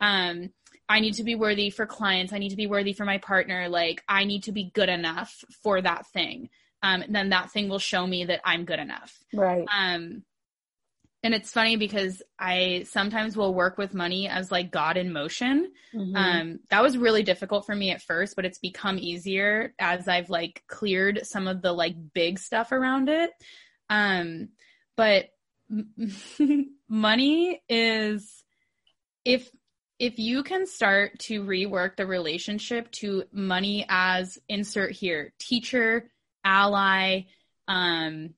S3: Um I need to be worthy for clients. I need to be worthy for my partner. Like I need to be good enough for that thing. Um, then that thing will show me that I'm good enough.
S1: Right.
S3: Um, and it's funny because I sometimes will work with money as like God in motion. Mm-hmm. Um, that was really difficult for me at first, but it's become easier as I've like cleared some of the like big stuff around it. Um, but <laughs> money is if if you can start to rework the relationship to money as insert here teacher ally um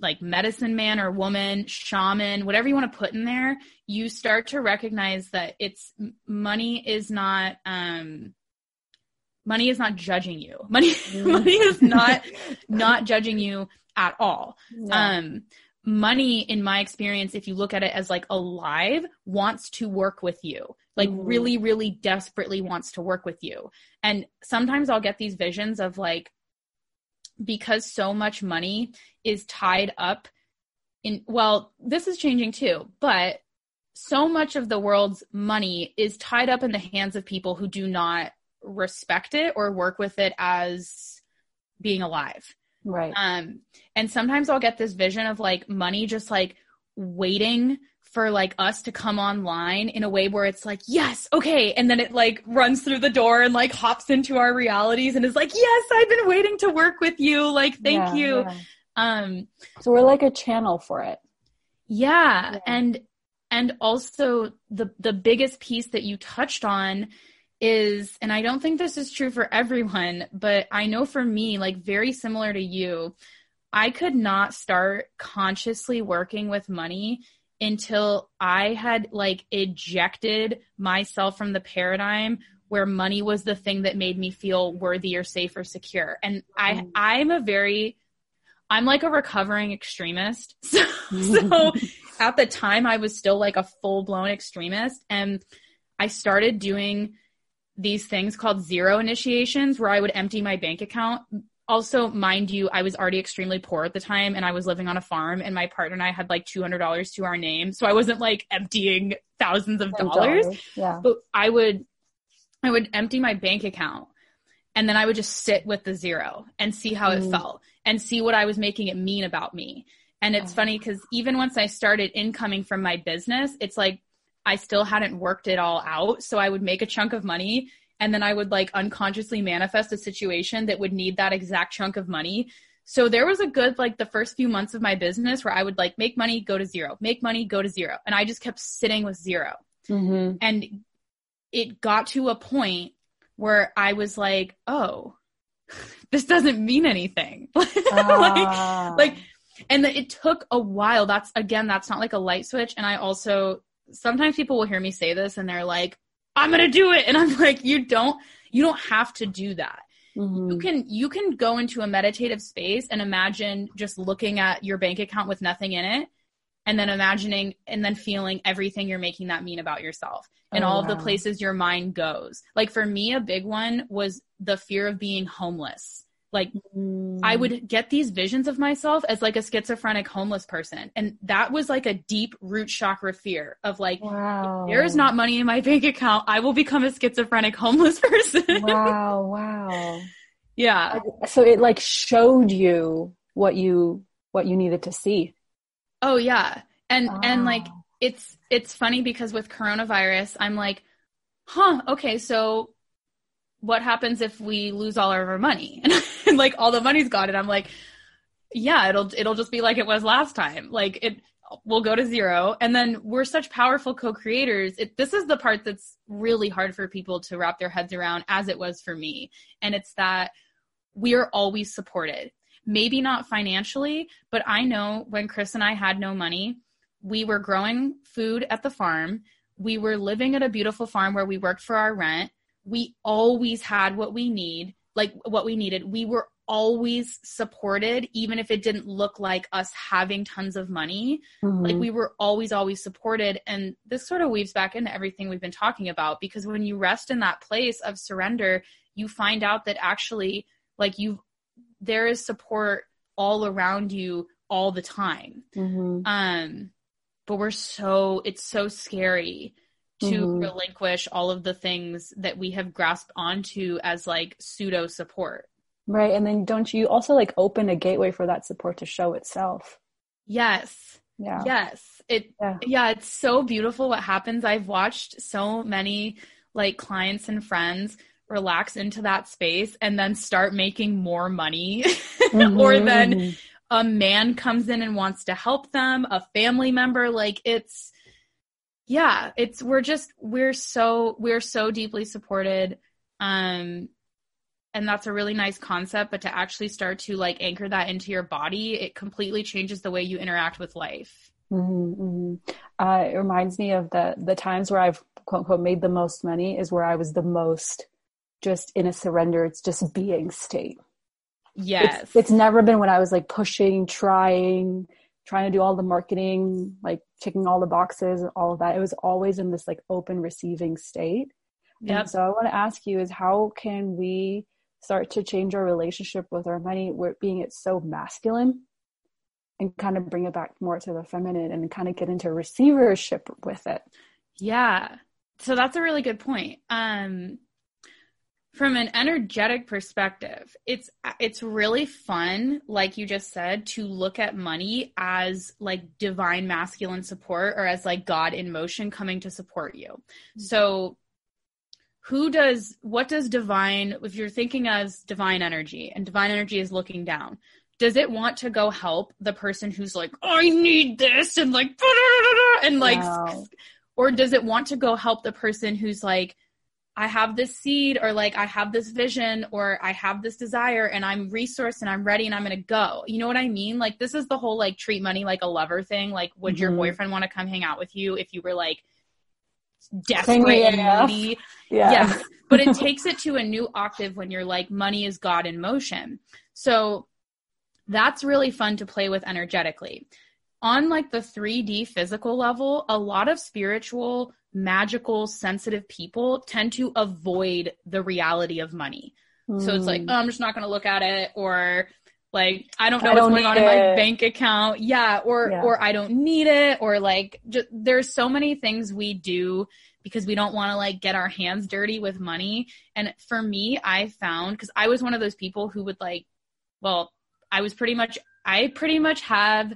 S3: like medicine man or woman shaman whatever you want to put in there you start to recognize that it's money is not um money is not judging you <laughs> money money is not <laughs> not judging you at all yeah. um money in my experience if you look at it as like alive wants to work with you. Like really really desperately wants to work with you. And sometimes i'll get these visions of like because so much money is tied up in well this is changing too but so much of the world's money is tied up in the hands of people who do not respect it or work with it as being alive
S1: Right.
S3: Um, and sometimes I'll get this vision of like money just like waiting for like us to come online in a way where it's like, yes, okay. And then it like runs through the door and like hops into our realities and is like, yes, I've been waiting to work with you. Like, thank yeah, you. Yeah. Um,
S1: so we're like a channel for it.
S3: Yeah. yeah. And, and also the, the biggest piece that you touched on is, and I don't think this is true for everyone, but I know for me, like very similar to you, I could not start consciously working with money until I had like ejected myself from the paradigm where money was the thing that made me feel worthy or safe or secure. And I, mm. I'm a very, I'm like a recovering extremist. <laughs> So, so <laughs> at the time I was still like a full blown extremist and I started doing these things called zero initiations where I would empty my bank account. Also, mind you, I was already extremely poor at the time and I was living on a farm and my partner and I had like $200 to our name. So I wasn't like emptying thousands of dollars.
S1: Yeah.
S3: But I would, I would empty my bank account and then I would just sit with the zero and see how mm. it felt and see what I was making it mean about me. And it's oh. funny because even once I started incoming from my business, it's like I still hadn't worked it all out. So I would make a chunk of money and then I would like unconsciously manifest a situation that would need that exact chunk of money. So there was a good like the first few months of my business where I would like make money, go to zero, make money, go to zero. And I just kept sitting with 0
S1: Mm-hmm.
S3: And it got to a point where I was like, oh, <laughs> this doesn't mean anything. <laughs> like,
S1: Ah.
S3: like, and the, it took a while. That's again, that's not like a light switch. And I also, sometimes people will hear me say this and they're like, I'm going to do it. And I'm <laughs> like, you don't, you don't have to do that.
S1: Mhm.
S3: You can, you can go into a meditative space and imagine just looking at your bank account with nothing in it. And then imagining and then feeling everything you're making that mean about yourself and
S1: Oh,
S3: all of the places your mind goes. Like for me, a big one was the fear of being homeless. Like
S1: Mm.
S3: I would get these visions of myself as like a schizophrenic homeless person. And that was like a deep root chakra fear of like,
S1: Wow.
S3: there is not money in my bank account. I will become a schizophrenic homeless <laughs> person.
S1: Wow. Wow.
S3: yeah.
S1: So it like showed you what you what you needed to see.
S3: Oh yeah. And and like it's it's funny because with coronavirus, I'm like, huh, okay, so what happens if we lose all of our money? <laughs> And, like all the money's gone and I'm like, yeah, it'll it'll just be like it was last time. Like it will go to zero. And then we're such powerful co-creators. It, this is the part that's really hard for people to wrap their heads around as it was for me. And it's that we are always supported. Maybe not financially, but I know when Chris and I had no money, we were growing food at the farm. We were living at a beautiful farm where we worked for our rent. We always had what we need, like what we needed. We were always supported, even if it didn't look like us having tons of money. Like
S1: Mhm.
S3: we were always, always supported. And this sort of weaves back into everything we've been talking about because when you rest in that place of surrender, you find out that actually, like you, there is support all around you all the time.
S1: Mhm.
S3: Um, but we're so, it's so scary to
S1: Mhm.
S3: relinquish all of the things that we have grasped onto as like pseudo support.
S1: Right. And then don't you also like open a gateway for that support to show itself?
S3: Yes.
S1: Yeah.
S3: Yes. It
S1: Yeah.
S3: yeah, it's so beautiful what happens. I've watched so many like clients and friends relax into that space and then start making more money. <laughs> or
S1: Mhm,
S3: then
S1: mhm.
S3: a man comes in and wants to help them, a family member like it's yeah, it's we're just we're so we're so deeply supported um and that's a really nice concept but to actually start to like anchor that into your body, it completely changes the way you interact with life.
S1: Mhm, mhm. Uh, it reminds me of the the times where I've quote unquote made the most money is where I was the most just in a surrender. It's just being state.
S3: Yes.
S1: It's, it's never been when I was like pushing, trying, trying to do all the marketing, like checking all the boxes and all of that. It was always in this like open receiving state.
S3: Yep.
S1: And so I want to ask you is how can we start to change our relationship with our money where being it so masculine and kind of bring it back more to the feminine and kind of get into receivership with it.
S3: Yeah. So that's a really good point. Um from an energetic perspective, it's it's really fun like you just said to look at money as like divine masculine support or as like God in motion coming to support you. Mm-hmm. So who does what does divine if you're thinking as divine energy and divine energy is looking down does it want to go help the person who's like i need this and like and like
S1: Wow.
S3: or does it want to go help the person who's like i have this seed or like i have this vision or i have this desire and i'm resourced and i'm ready and i'm gonna go. You know what i mean? Like this is the whole like treat money like a lover thing. Like would your
S1: Mhm.
S3: boyfriend want to come hang out with you if you were like desperate and needy?
S1: Yeah.
S3: yes. But it <laughs> takes it to a new octave when you're like money is god in motion. So that's really fun to play with energetically. On like the 3d physical level a lot of spiritual magical sensitive people tend to avoid the reality of money so it's like
S1: Mm.
S3: oh, i'm just not going to look at it or like i don't know
S1: I
S3: what's
S1: don't
S3: going on
S1: need
S3: in my bank account yeah or
S1: Yeah.
S3: or i don't need it or like just, there's so many things we do because we don't want to like get our hands dirty with money and for me i found because i was one of those people who would like well i was pretty much i pretty much have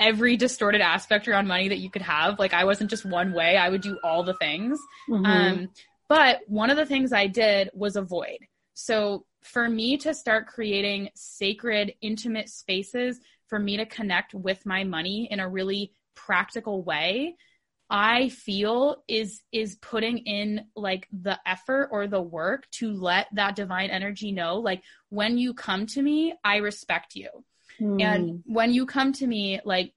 S3: every distorted aspect around money that you could have like i wasn't just one way i would do all the things
S1: Mhm.
S3: um, But one of the things I did was avoid. So for me to start creating sacred, intimate spaces for me to connect with my money in a really practical way, I feel is is putting in like the effort or the work to let that divine energy know like when you come to me, I respect you. Mm. And when you come to me like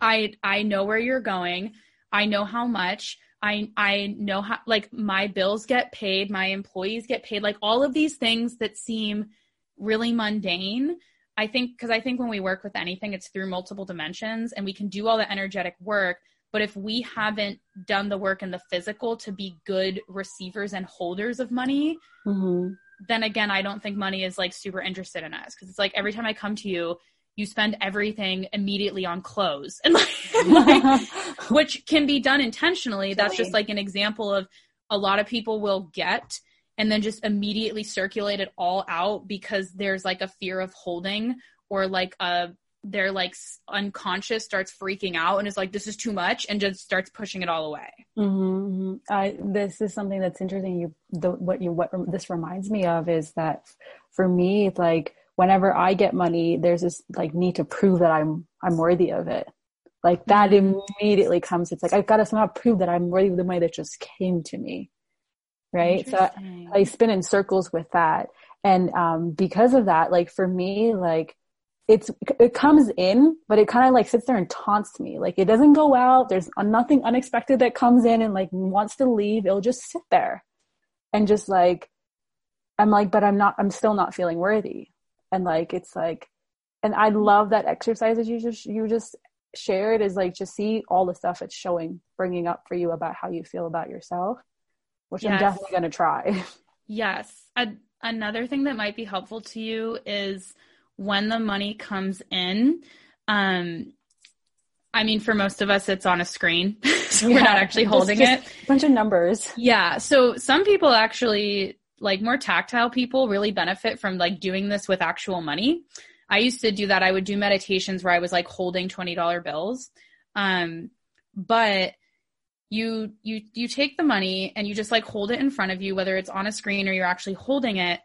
S3: I I know where you're going. I know how much. I I know how like my bills get paid, my employees get paid, like all of these things that seem really mundane. I think because I think when we work with anything, it's through multiple dimensions and we can do all the energetic work. But if we haven't done the work in the physical to be good receivers and holders of money, mm-hmm. Then again, I don't think money is like super interested in us. Because it's like every time I come to you, you spend everything immediately on clothes. <laughs> And like, like <laughs> which can be done intentionally. That's just like an example of a lot of people will get and then just immediately circulate it all out because there's like a fear of holding or like a their like unconscious starts freaking out and is like this is too much and just starts pushing it all away
S1: mm-hmm. I, this is something that's interesting you the, what you what this reminds me of is that for me like whenever I get money, there's this like need to prove that I'm I'm worthy of it. Like that mm-hmm. immediately comes. It's like I've got to somehow prove that I'm worthy of the money that just came to me. Right. So I, I, spin in circles with that. And um, because of that, like for me, like it's it comes in, but it kind of like sits there and taunts me. Like it doesn't go out. There's nothing unexpected that comes in and like wants to leave. It'll just sit there and just like I'm like, but I'm not. I'm still not feeling worthy and like it's like and i love that exercise that you just you just shared is like just see all the stuff it's showing bringing up for you about how you feel about yourself which yes. i'm definitely going to try <laughs>
S3: yes A- another thing that might be helpful to you is when the money comes in um I mean, for most of us, it's on a screen, <laughs> so yeah, we're not actually holding
S1: it. A bunch of numbers.
S3: Yeah. So some people actually like more tactile people really benefit from like doing this with actual money. I used to do that. I would do meditations where I was like holding $20 bills. Um, but you you you take the money and you just like hold it in front of you whether it's on a screen or you're actually holding it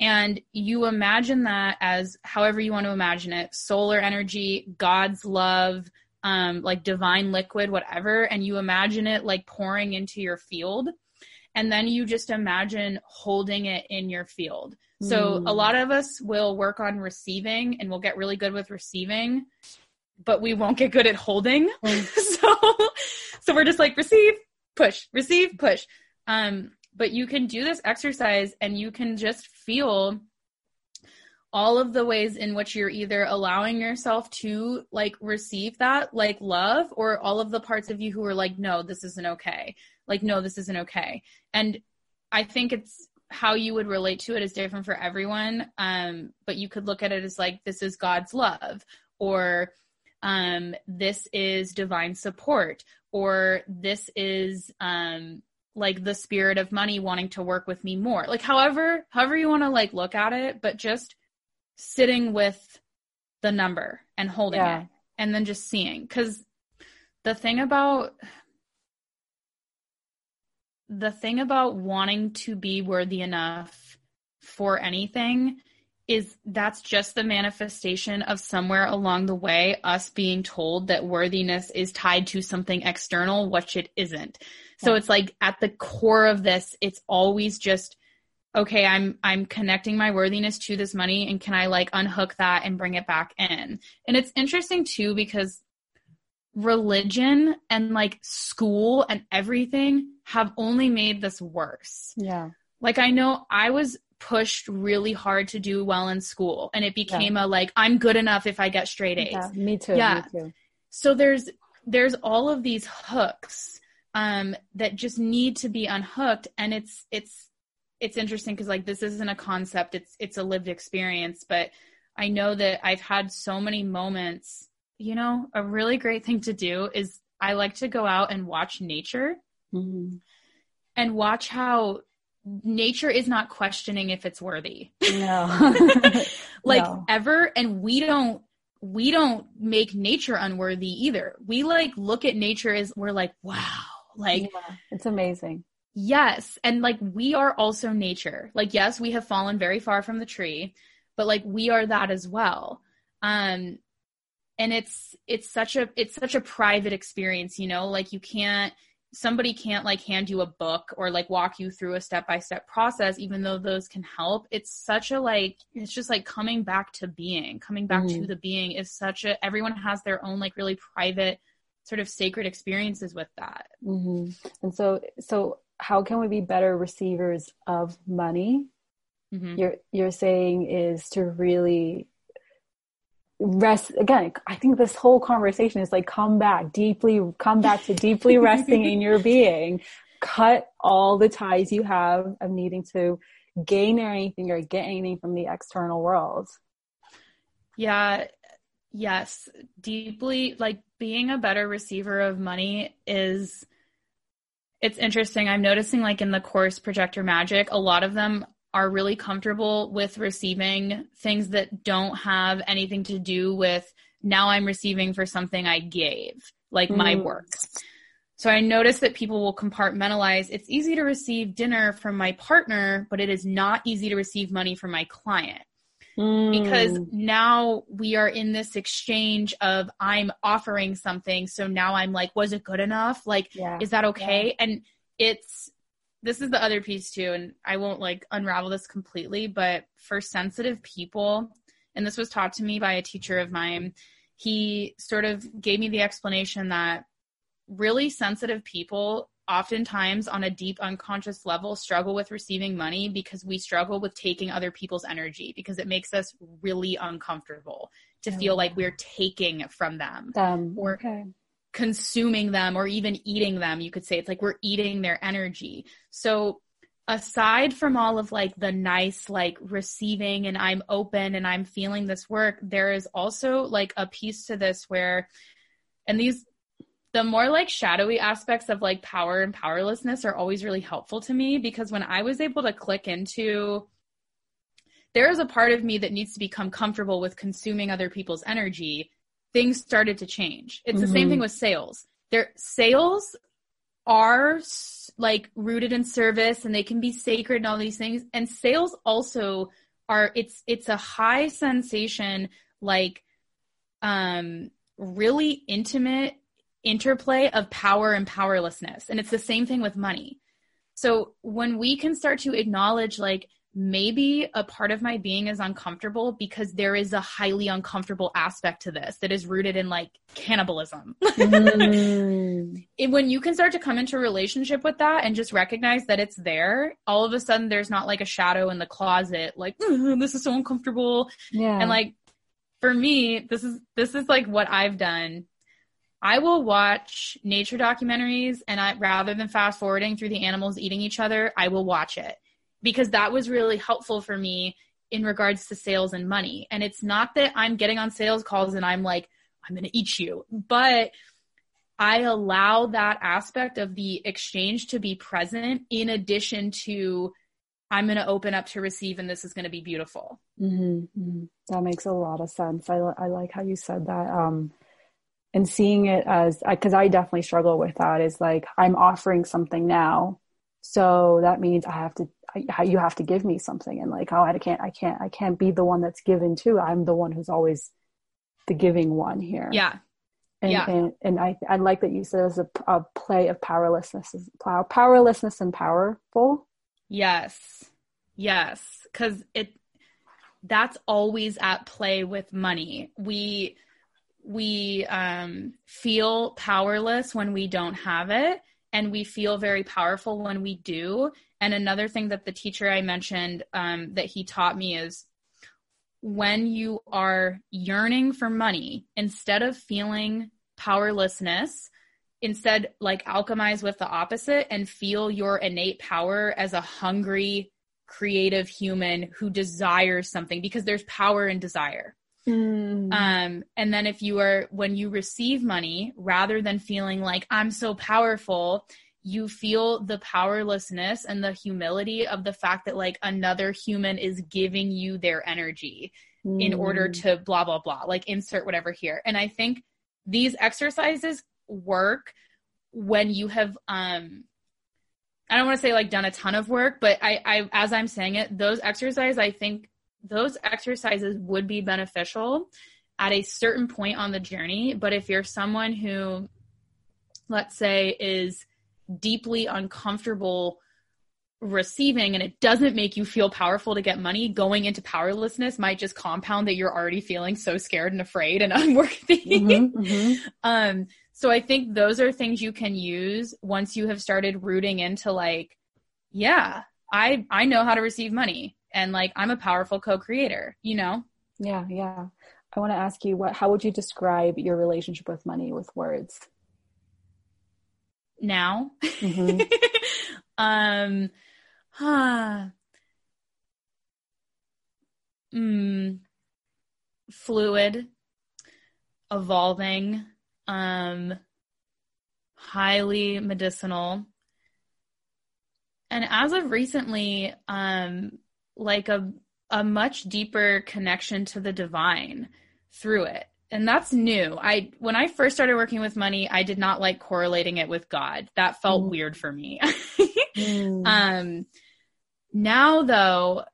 S3: and you imagine that as however you want to imagine it solar energy god's love um, like divine liquid whatever and you imagine it like pouring into your field and then you just imagine holding it in your field. So mm. a lot of us will work on receiving and we'll get really good with receiving, but we won't get good at holding. Mm. <laughs> so so we're just like receive, push, receive, push. Um but you can do this exercise and you can just feel all of the ways in which you're either allowing yourself to like receive that like love or all of the parts of you who are like no this isn't okay. Like no this isn't okay. And i think it's how you would relate to it is different for everyone um but you could look at it as like this is god's love or um this is divine support or this is um like the spirit of money wanting to work with me more like however however you want to like look at it but just sitting with the number and holding yeah. it and then just seeing cuz the thing about the thing about wanting to be worthy enough for anything is that's just the manifestation of somewhere along the way us being told that worthiness is tied to something external which it isn't so it's like at the core of this it's always just okay i'm i'm connecting my worthiness to this money and can i like unhook that and bring it back in and it's interesting too because religion and like school and everything have only made this worse.
S1: Yeah.
S3: Like I know I was pushed really hard to do well in school and it became yeah. a like I'm good enough if I get straight A's.
S1: Yeah, me too. Yeah. Me too.
S3: So there's there's all of these hooks um that just need to be unhooked and it's it's it's interesting cuz like this isn't a concept it's it's a lived experience but I know that I've had so many moments you know, a really great thing to do is I like to go out and watch nature mm-hmm. and watch how nature is not questioning if it's worthy.
S1: No. <laughs> <laughs>
S3: like no. ever. And we don't, we don't make nature unworthy either. We like look at nature as we're like, wow, like
S1: yeah, it's amazing.
S3: Yes. And like we are also nature. Like, yes, we have fallen very far from the tree, but like we are that as well. Um, and it's it's such a it's such a private experience, you know, like you can't somebody can't like hand you a book or like walk you through a step by step process even though those can help it's such a like it's just like coming back to being coming back mm-hmm. to the being is such a everyone has their own like really private sort of sacred experiences with that
S1: mm-hmm. and so so how can we be better receivers of money mm-hmm. you're you're saying is to really rest again i think this whole conversation is like come back deeply come back to deeply resting in your <laughs> being. Cut all the ties you have of needing to gain or anything or get anything from the external world.
S3: Yeah. Yes. Deeply like being a better receiver of money is it's interesting. I'm noticing like in the course projector magic a lot of them are really comfortable with receiving things that don't have anything to do with now I'm receiving for something I gave, like mm. my work. So I notice that people will compartmentalize. It's easy to receive dinner from my partner, but it is not easy to receive money from my client. Mm. Because now we are in this exchange of I'm offering something. So now I'm like, was it good enough? Like, yeah. is that okay? Yeah. And it's this is the other piece too, and I won't like unravel this completely, but for sensitive people, and this was taught to me by a teacher of mine, he sort of gave me the explanation that really sensitive people oftentimes on a deep unconscious level struggle with receiving money because we struggle with taking other people's energy because it makes us really uncomfortable to feel like we're taking from them
S1: um, or okay
S3: consuming them or even eating them you could say. It's like we're eating their energy. So aside from all of like the nice like receiving and i'm open and i'm feeling this work there is also like a piece to this where and these the more like shadowy aspects of like power and powerlessness are always really helpful to me because when i was able to click into there is a part of me that needs to become comfortable with consuming other people's energy things started to change. It's mm-hmm. the same thing mm-hmm. with sales. Their sales are like rooted in service and they can be sacred and all these things. And sales also are it's it's a high sensation like um really intimate interplay of power and powerlessness. And it's the same thing with money. So when we can start to acknowledge like maybe a part of my being is uncomfortable because there is a highly uncomfortable aspect to this that is rooted in like cannibalism. <laughs> Mm. when you can start to come into a relationship with that and just recognize that it's there, all of a sudden there's not like a shadow in the closet, like, this is so uncomfortable.
S1: Yeah.
S3: And like, for me, this is, this is like what I've done. I will watch nature documentaries and I, rather than fast forwarding through the animals eating each other, I will watch it because that was really helpful for me in regards to sales and money. And it's not that I'm getting on sales calls and I'm like, I'm going to eat you, but I allow that aspect of the exchange to be present in addition to I'm going to open up to receive and this is going to be beautiful.
S1: Mm-hmm, mm-hmm. That makes a lot of sense. I, I like how you said that. Um, and seeing it as, because I definitely struggle with that is like, I'm offering something now. So that means I have to I, you have to give me something and like oh i can't i can't i can't be the one that's given to i'm the one who's always the giving one here.
S3: Yeah.
S1: And
S3: yeah.
S1: and, and i i like that you said it's a, a play of powerlessness powerlessness and powerful.
S3: Yes. Yes. Because it that's always at play with money. We we um feel powerless when we don't have it and we feel very powerful when we do. And another thing that the teacher I mentioned um, that he taught me is when you are yearning for money, instead of feeling powerlessness, instead like alchemize with the opposite and feel your innate power as a hungry, creative human who desires something because there's power in desire. Mm. Um, and then if you are, when you receive money, rather than feeling like I'm so powerful, you feel the powerlessness and the humility of the fact that like another human is giving you their energy mm. in order mm. to blah, blah, blah, like insert whatever here. And I think these exercises work when you have, um, I don't want to say like done a ton of work, but I, I as I'm saying it, those exercises, I think those exercises would be beneficial at a certain point on the journey. But if you're someone who, let's say, is deeply uncomfortable receiving and it doesn't make you feel powerful to get money, going into powerlessness might just compound that you're already feeling so scared and afraid and <laughs> unworthy. Mm-hmm, mm-hmm. um, so I think those are things you can use once you have started rooting into like, yeah, I I know how to receive money and like I'm a powerful co-creator, you know?
S1: Yeah, yeah. I want to ask you what how would you describe your relationship with money with words?
S3: Now. Mm-hmm. <laughs> um huh. Mm, fluid, evolving, um, highly medicinal. And as of recently, um, like a a much deeper connection to the divine through it. And that's new. I when I first started working with money, I did not like correlating it with God. That felt mm. weird for me. <laughs> mm. Um now though,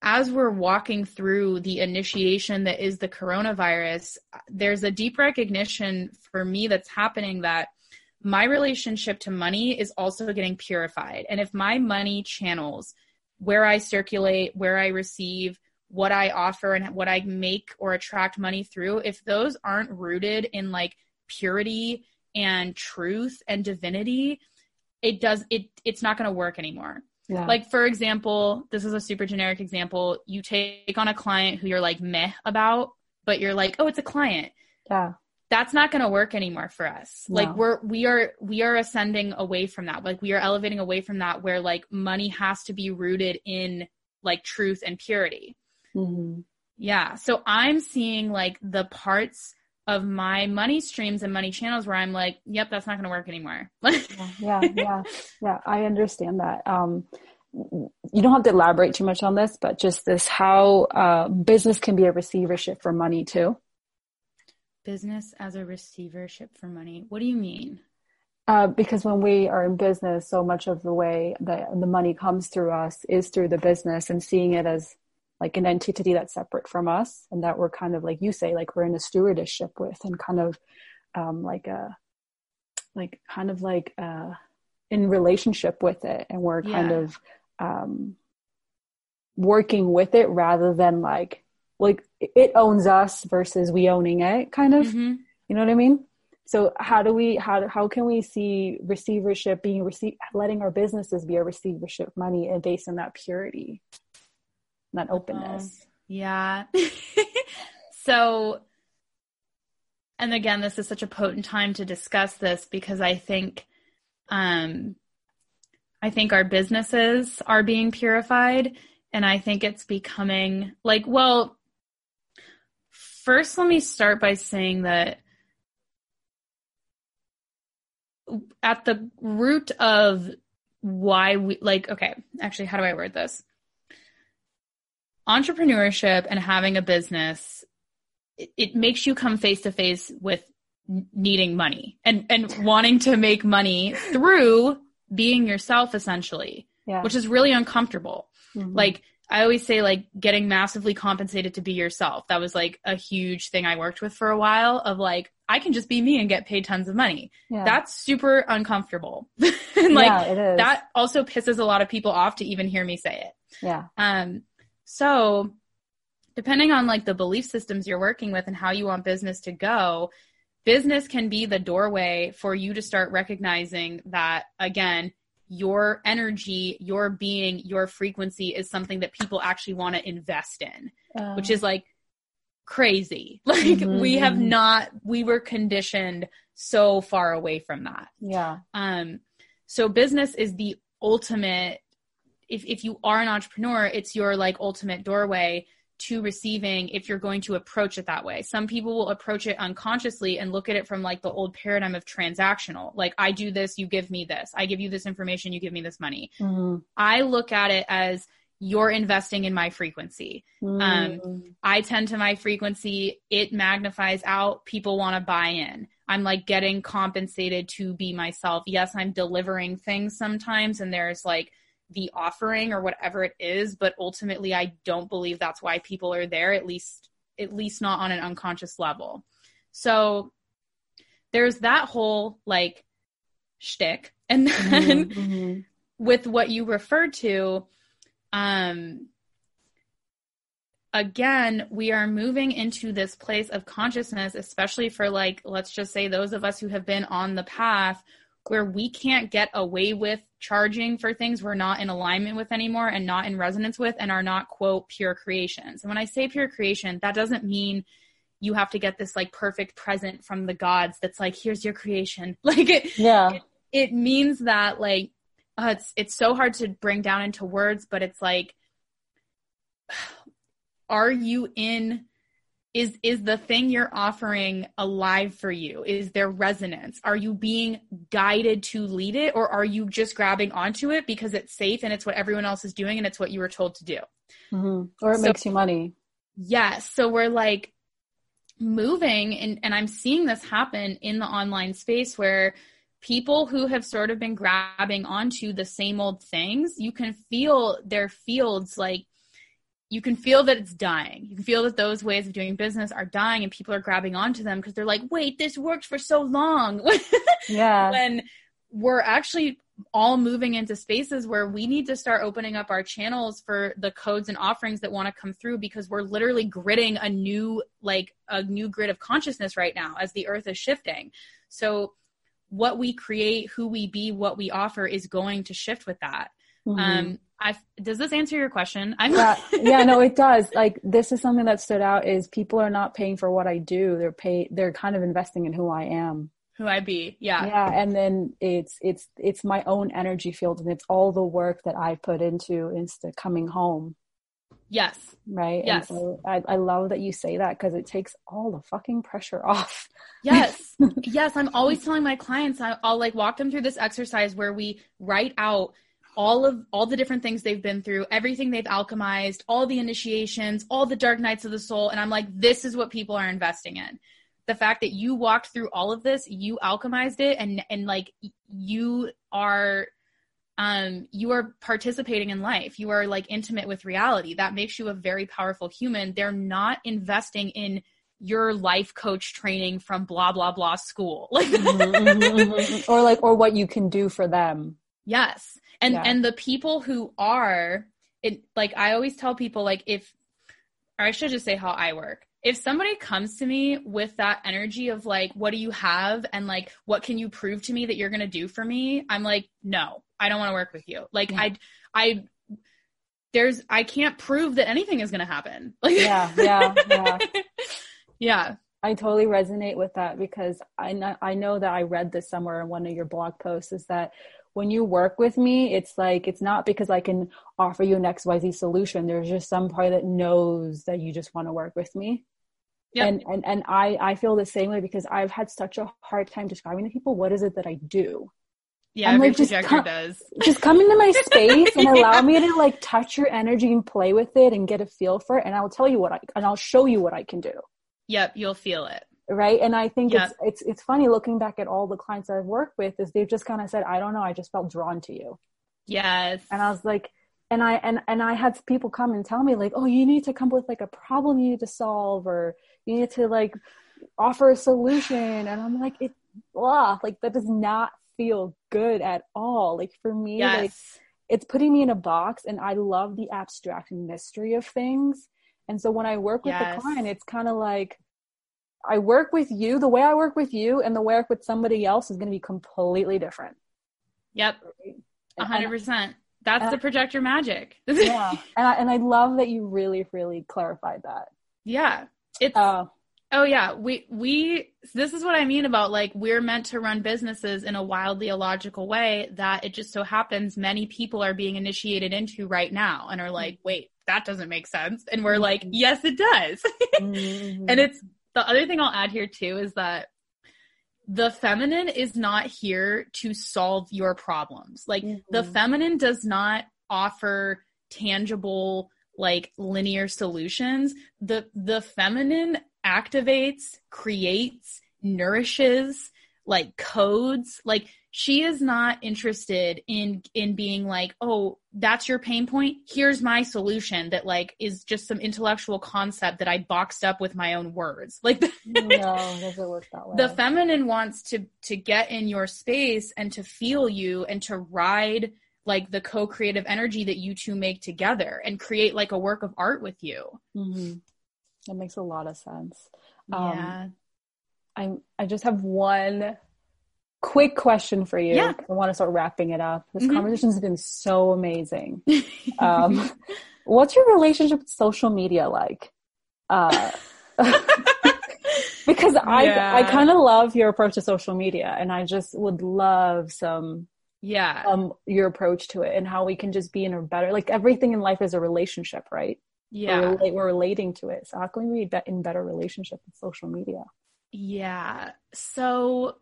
S3: as we're walking through the initiation that is the coronavirus, there's a deep recognition for me that's happening that my relationship to money is also getting purified. And if my money channels where I circulate, where I receive, what I offer, and what I make or attract money through, if those aren't rooted in like purity and truth and divinity, it does it it's not going to work anymore. Yeah. Like for example, this is a super generic example. You take on a client who you're like meh about, but you're like, oh, it's a client.
S1: Yeah.
S3: That's not going to work anymore for us. No. Like we're we are we are ascending away from that. Like we are elevating away from that where like money has to be rooted in like truth and purity. Mm-hmm. Yeah. So I'm seeing like the parts of my money streams and money channels where I'm like, yep, that's not going to work anymore. <laughs>
S1: yeah, yeah, yeah. I understand that. Um, you don't have to elaborate too much on this, but just this how uh, business can be a receivership for money too.
S3: Business as a receivership for money. What do you mean?
S1: Uh, because when we are in business, so much of the way that the money comes through us is through the business and seeing it as like an entity that's separate from us and that we're kind of like you say like we're in a stewardship with and kind of um, like a like kind of like uh, in relationship with it and we're yeah. kind of um, working with it rather than like like it owns us versus we owning it kind of mm-hmm. you know what i mean so how do we how how can we see receivership being receive letting our businesses be a receivership money and based on that purity that openness. Um,
S3: yeah. <laughs> so, and again, this is such a potent time to discuss this because I think, um, I think our businesses are being purified and I think it's becoming like, well, first let me start by saying that at the root of why we like okay actually how do i word this entrepreneurship and having a business it, it makes you come face to face with needing money and and wanting to make money through being yourself essentially yeah. which is really uncomfortable. Mm-hmm. like i always say like getting massively compensated to be yourself. That was like a huge thing i worked with for a while of like i can just be me and get paid tons of money. Yeah. that's super uncomfortable. <laughs> And like yeah, that also pisses a lot of people off to even hear me say it.
S1: Yeah.
S3: Um so, depending on like the belief systems you're working with and how you want business to go, business can be the doorway for you to start recognizing that again, your energy, your being, your frequency is something that people actually want to invest in, uh, which is like crazy. <laughs> Like mm-hmm. we have not we were conditioned so far away from that.
S1: Yeah.
S3: Um so business is the ultimate if, if you are an entrepreneur, it's your like ultimate doorway to receiving if you're going to approach it that way. Some people will approach it unconsciously and look at it from like the old paradigm of transactional. Like I do this, you give me this. I give you this information, you give me this money. Mm-hmm. I look at it as you're investing in my frequency. Mm-hmm. Um, I tend to my frequency, it magnifies out, people want to buy in. I'm like getting compensated to be myself. Yes, I'm delivering things sometimes and there's like the offering or whatever it is, but ultimately I don't believe that's why people are there, at least at least not on an unconscious level. So there's that whole like shtick. And then mm-hmm, mm-hmm. <laughs> with what you referred to, um again, we are moving into this place of consciousness, especially for like, let's just say those of us who have been on the path where we can't get away with charging for things we're not in alignment with anymore and not in resonance with and are not quote pure creations. And when I say pure creation, that doesn't mean you have to get this like perfect present from the gods that's like here's your creation. <laughs> Like it
S1: yeah.
S3: It, it means that like uh, it's it's so hard to bring down into words, but it's like <sighs> are you in is is the thing you're offering alive for you? Is there resonance? Are you being guided to lead it or are you just grabbing onto it because it's safe and it's what everyone else is doing and it's what you were told to do?
S1: Mm-hmm. or it so, makes you money.
S3: Yes. So we're like moving and, and i'm seeing this happen in the online space where people who have sort of been grabbing onto the same old things you can feel their fields like you can feel that it's dying. You can feel that those ways of doing business are dying and people are grabbing onto them because they're like, wait, this worked for so long. <laughs>
S1: yeah.
S3: when we're actually all moving into spaces where we need to start opening up our channels for the codes and offerings that want to come through because we're literally gritting a new like a new grid of consciousness right now as the earth is shifting. So what we create, who we be, what we offer is going to shift with that. Mm-hmm. Um, I does this answer your question?
S1: I'm yeah, yeah, no, it <laughs> does. Like this is something that stood out is people are not paying for what I do. They're pay they're kind of investing in who I am.
S3: Who I be. Yeah.
S1: Yeah. And then it's it's it's my own energy field and it's all the work that I put into into coming home.
S3: Yes.
S1: Right.
S3: Yes.
S1: So I, I love that you say that because it takes all the fucking pressure off. <laughs>
S3: Yes. yes. I'm always telling my clients, I, I'll like walk them through this exercise where we write out all of all the different things they've been through, everything they've alchemized, all the initiations, all the dark nights of the soul, and I'm like, this is what people are investing in. The fact that you walked through all of this, you alchemized it, and and like you are um, you are participating in life. You are like intimate with reality. That makes you a very powerful human. They're not investing in your life coach training from blah blah blah school, like <laughs> mm-hmm,
S1: mm-hmm, mm-hmm. or like or what you can do for them.
S3: Yes, and yeah. and the people who are it like i always tell people like if or i should just say how i work. If somebody comes to me with that energy of like what do you have? And like what can you prove to me that you're going to do for me? I'm like no i don't want to work with you. Like yeah. i i there's i can't prove that anything is going to happen. <laughs> Like
S1: yeah yeah yeah. <laughs>
S3: Yeah.
S1: I totally resonate with that because I know, I know that I read this somewhere in one of your blog posts is that when you work with me, it's like, it's not because I can offer you an XYZ solution. There's just some part that knows that you just want to work with me. Yep. And, and, and I, I feel the same way because I've had such a hard time describing to people, what is it that I do?
S3: Yeah, I'm like, just come, does. <laughs>
S1: just come into my space and <laughs> allow me to like touch your energy and play with it and get a feel for it. And I'll tell you what I, and I'll show you what I can do.
S3: Yep. You'll feel it
S1: right? And i think it's it's it's funny looking back at all the clients i've worked with is they've just kind of said i don't know i just felt drawn to you.
S3: Yes.
S1: And i was like and i and and i had people come and tell me like oh you need to come with like a problem you need to solve or you need to like offer a solution. And i'm like it blah. Like that does not feel good at all. Like for me yes. like it's putting me in a box and i love the abstract mystery of things. And so when i work with yes. the client it's kind of like I work with you, the way I work with you and the way I work with somebody else is going to be completely different.
S3: Yep. A hundred percent. That's and, the projector magic. <laughs>
S1: yeah. And I, and I love that you really, really clarified that.
S3: Yeah. It's, uh, oh yeah. We, we, this is what I mean about like, we're meant to run businesses in a wildly illogical way that it just so happens many people are being initiated into right now and are like, wait, that doesn't make sense. And we're like, mm-hmm. yes, it does. <laughs> mm-hmm. And it's the other thing I'll add here too is that the feminine is not here to solve your problems. Like mm-hmm. the feminine does not offer tangible like linear solutions. The the feminine activates, creates, nourishes like codes like she is not interested in in being like oh that's your pain point. Here's my solution that like is just some intellectual concept that i boxed up with my own words. <laughs> Like
S1: no doesn't work that way.
S3: the feminine wants to to get in your space and to feel you and to ride like the co-creative energy that you two make together and create like a work of art with you.
S1: Mm-hmm. that makes a lot of sense.
S3: Yeah.
S1: Um, i i just have one quick question for you.
S3: Yeah.
S1: I want to start wrapping it up. This
S3: Mhm.
S1: conversation has been so amazing. <laughs> Um, what's your relationship with social media like? Uh, <laughs> because I
S3: Yeah.
S1: I kind of love your approach to social media, and I just would love some
S3: yeah
S1: um your approach to it and how we can just be in a better like everything in life is a relationship, right?
S3: yeah
S1: We're, we're relating to it. So how can we be in better relationship with social media?
S3: Yeah. So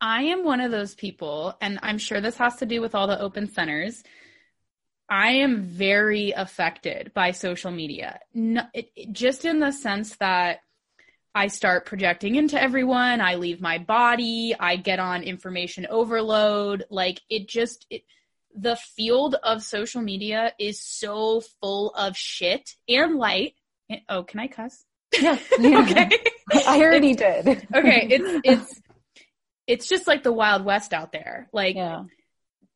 S3: I am one of those people, and I'm sure this has to do with all the open centers. I am very affected by social media, no, it, it- just in the sense that I start projecting into everyone. I leave my body. I get on information overload. Like it just, it, the field of social media is so full of shit and light. And- oh, can I cuss? <laughs>
S1: Yeah.
S3: okay. <laughs>
S1: I already did.
S3: okay it's it's it's just like the wild west out there. Like
S1: Yeah.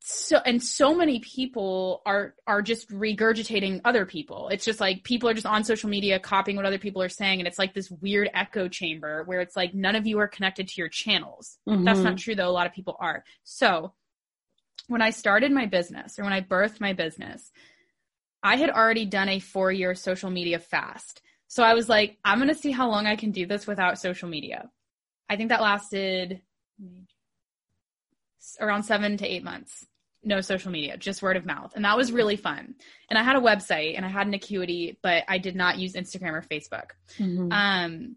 S3: so and so many people are are just regurgitating other people. It's just like people are just on social media copying what other people are saying and it's like this weird echo chamber where it's like none of you are connected to your channels. That's
S1: Mhm.
S3: not true though. A lot of people are. So when i started my business or when i birthed my business i had already done a four year social media fast. So i was like i'm going to see how long i can do this without social media. I think that lasted around seven to eight months no social media just word of mouth and that was really fun and i had a website and i had an acuity but i did not use instagram or facebook
S1: Mhm.
S3: um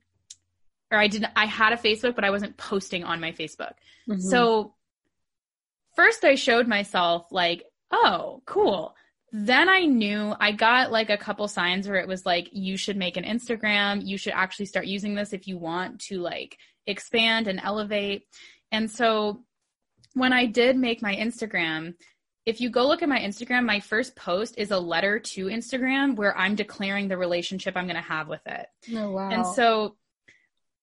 S3: or i didn't i had a facebook but i wasn't posting on my facebook
S1: Mhm.
S3: so first I showed myself like, oh, cool. Then I knew I got like a couple signs where it was like, you should make an Instagram. You should actually start using this if you want to like expand and elevate. And so when I did make my Instagram, if you go look at my Instagram, my first post is a letter to Instagram where I'm declaring the relationship I'm going to have with it.
S1: Oh, wow.
S3: And so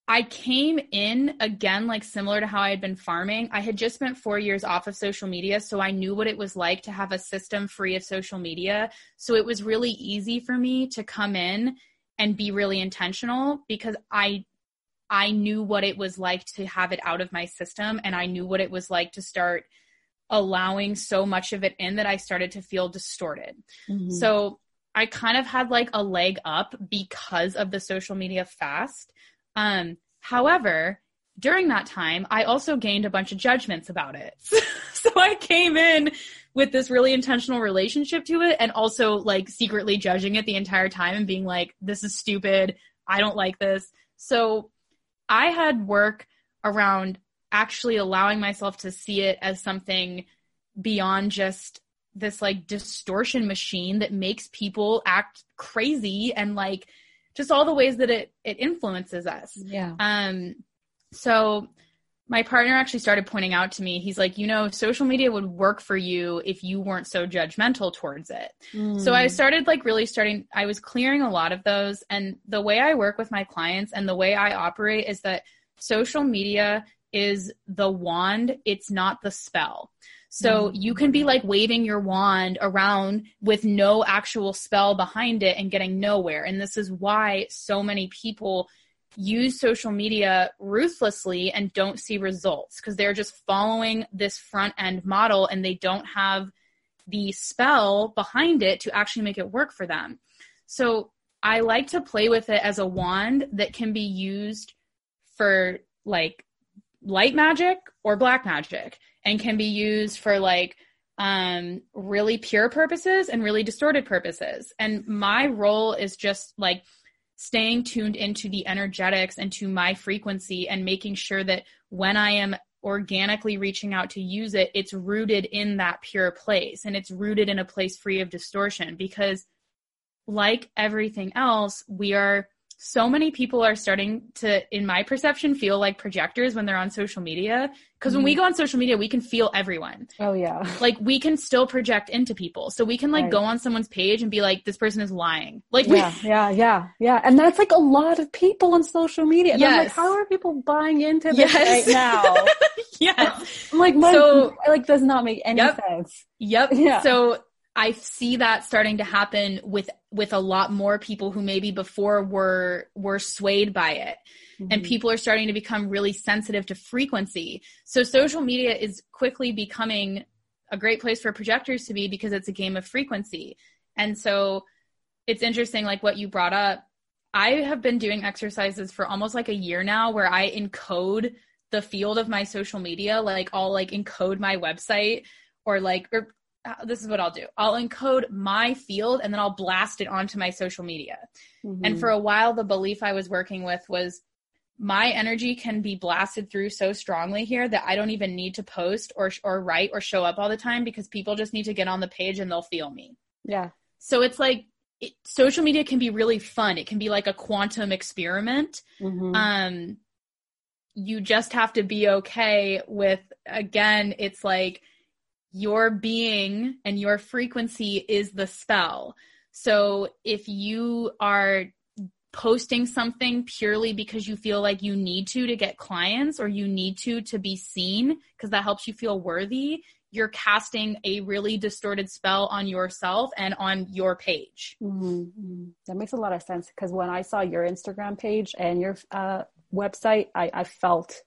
S3: I came in again, like similar to how I had been farming. I had just spent four years off of social media, so I knew what it was like to have a system free of social media. So it was really easy for me to come in and be really intentional because I I knew what it was like to have it out of my system and I knew what it was like to start allowing so much of it in that I started to feel distorted.
S1: Mhm.
S3: So I kind of had like a leg up because of the social media fast. Um, however, during that time, I also gained a bunch of judgments about it. <laughs> so I came in with this really intentional relationship to it and also like secretly judging it the entire time and being like, this is stupid. I don't like this. So I had work around actually allowing myself to see it as something beyond just this like distortion machine that makes people act crazy and like just all the ways that it it influences us.
S1: yeah.
S3: Um so my partner actually started pointing out to me he's like you know social media would work for you if you weren't so judgmental towards it. So I
S1: Mm.
S3: started like really starting I was clearing a lot of those and the way I work with my clients and the way I operate is that social media is the wand, it's not the spell. So
S1: Mm.
S3: you can be like waving your wand around with no actual spell behind it and getting nowhere. And this is why so many people use social media ruthlessly and don't see results because they're just following this front end model and they don't have the spell behind it to actually make it work for them. So I like to play with it as a wand that can be used for like light magic or black magic and can be used for like um really pure purposes and really distorted purposes. And my role is just like staying tuned into the energetics and to my frequency and making sure that when I am organically reaching out to use it, it's rooted in that pure place and it's rooted in a place free of distortion because like everything else, we are so many people are starting to, in my perception, feel like projectors when they're on social media. Because when we mm-hmm. go on social media, we can feel everyone.
S1: Oh yeah.
S3: Like we can still project into people. So we can like
S1: Right.
S3: go on someone's page and be like, this person is lying. Like we,
S1: Yeah, yeah, yeah, yeah. And that's like a lot of people on social media. And I'm like,
S3: Yes.
S1: how are people buying into this
S3: Yes.
S1: right now? <laughs>
S3: yes.
S1: I'm like, my,
S3: So-
S1: like does not make any
S3: Yep.
S1: sense.
S3: Yep. <laughs>
S1: Yeah.
S3: So I see that starting to happen with with a lot more people who maybe before were were swayed by it. And
S1: Mhm.
S3: people are starting to become really sensitive to frequency. So social media is quickly becoming a great place for projectors to be because it's a game of frequency. And so it's interesting like what you brought up. I have been doing exercises for almost like a year now where I encode the field of my social media like I'll like encode my website or like or uh, this is what I'll do. I'll encode my field and then I'll blast it onto my social media. And
S1: Mhm.
S3: for a while, the belief I was working with was my energy can be blasted through so strongly here that I don't even need to post or or write or show up all the time because people just need to get on the page and they'll feel me.
S1: yeah.
S3: So it's like it, social media can be really fun. It can be like a quantum experiment.
S1: Mhm.
S3: Um, you just have to be okay with again. It's like your being and your frequency is the spell. So if you are posting something purely because you feel like you need to to get clients or you need to to be seen because that helps you feel worthy, you're casting a really distorted spell on yourself and on your page.
S1: Mhm. Mhm. That makes a lot of sense because when I saw your Instagram page and your uh, website, I, I felt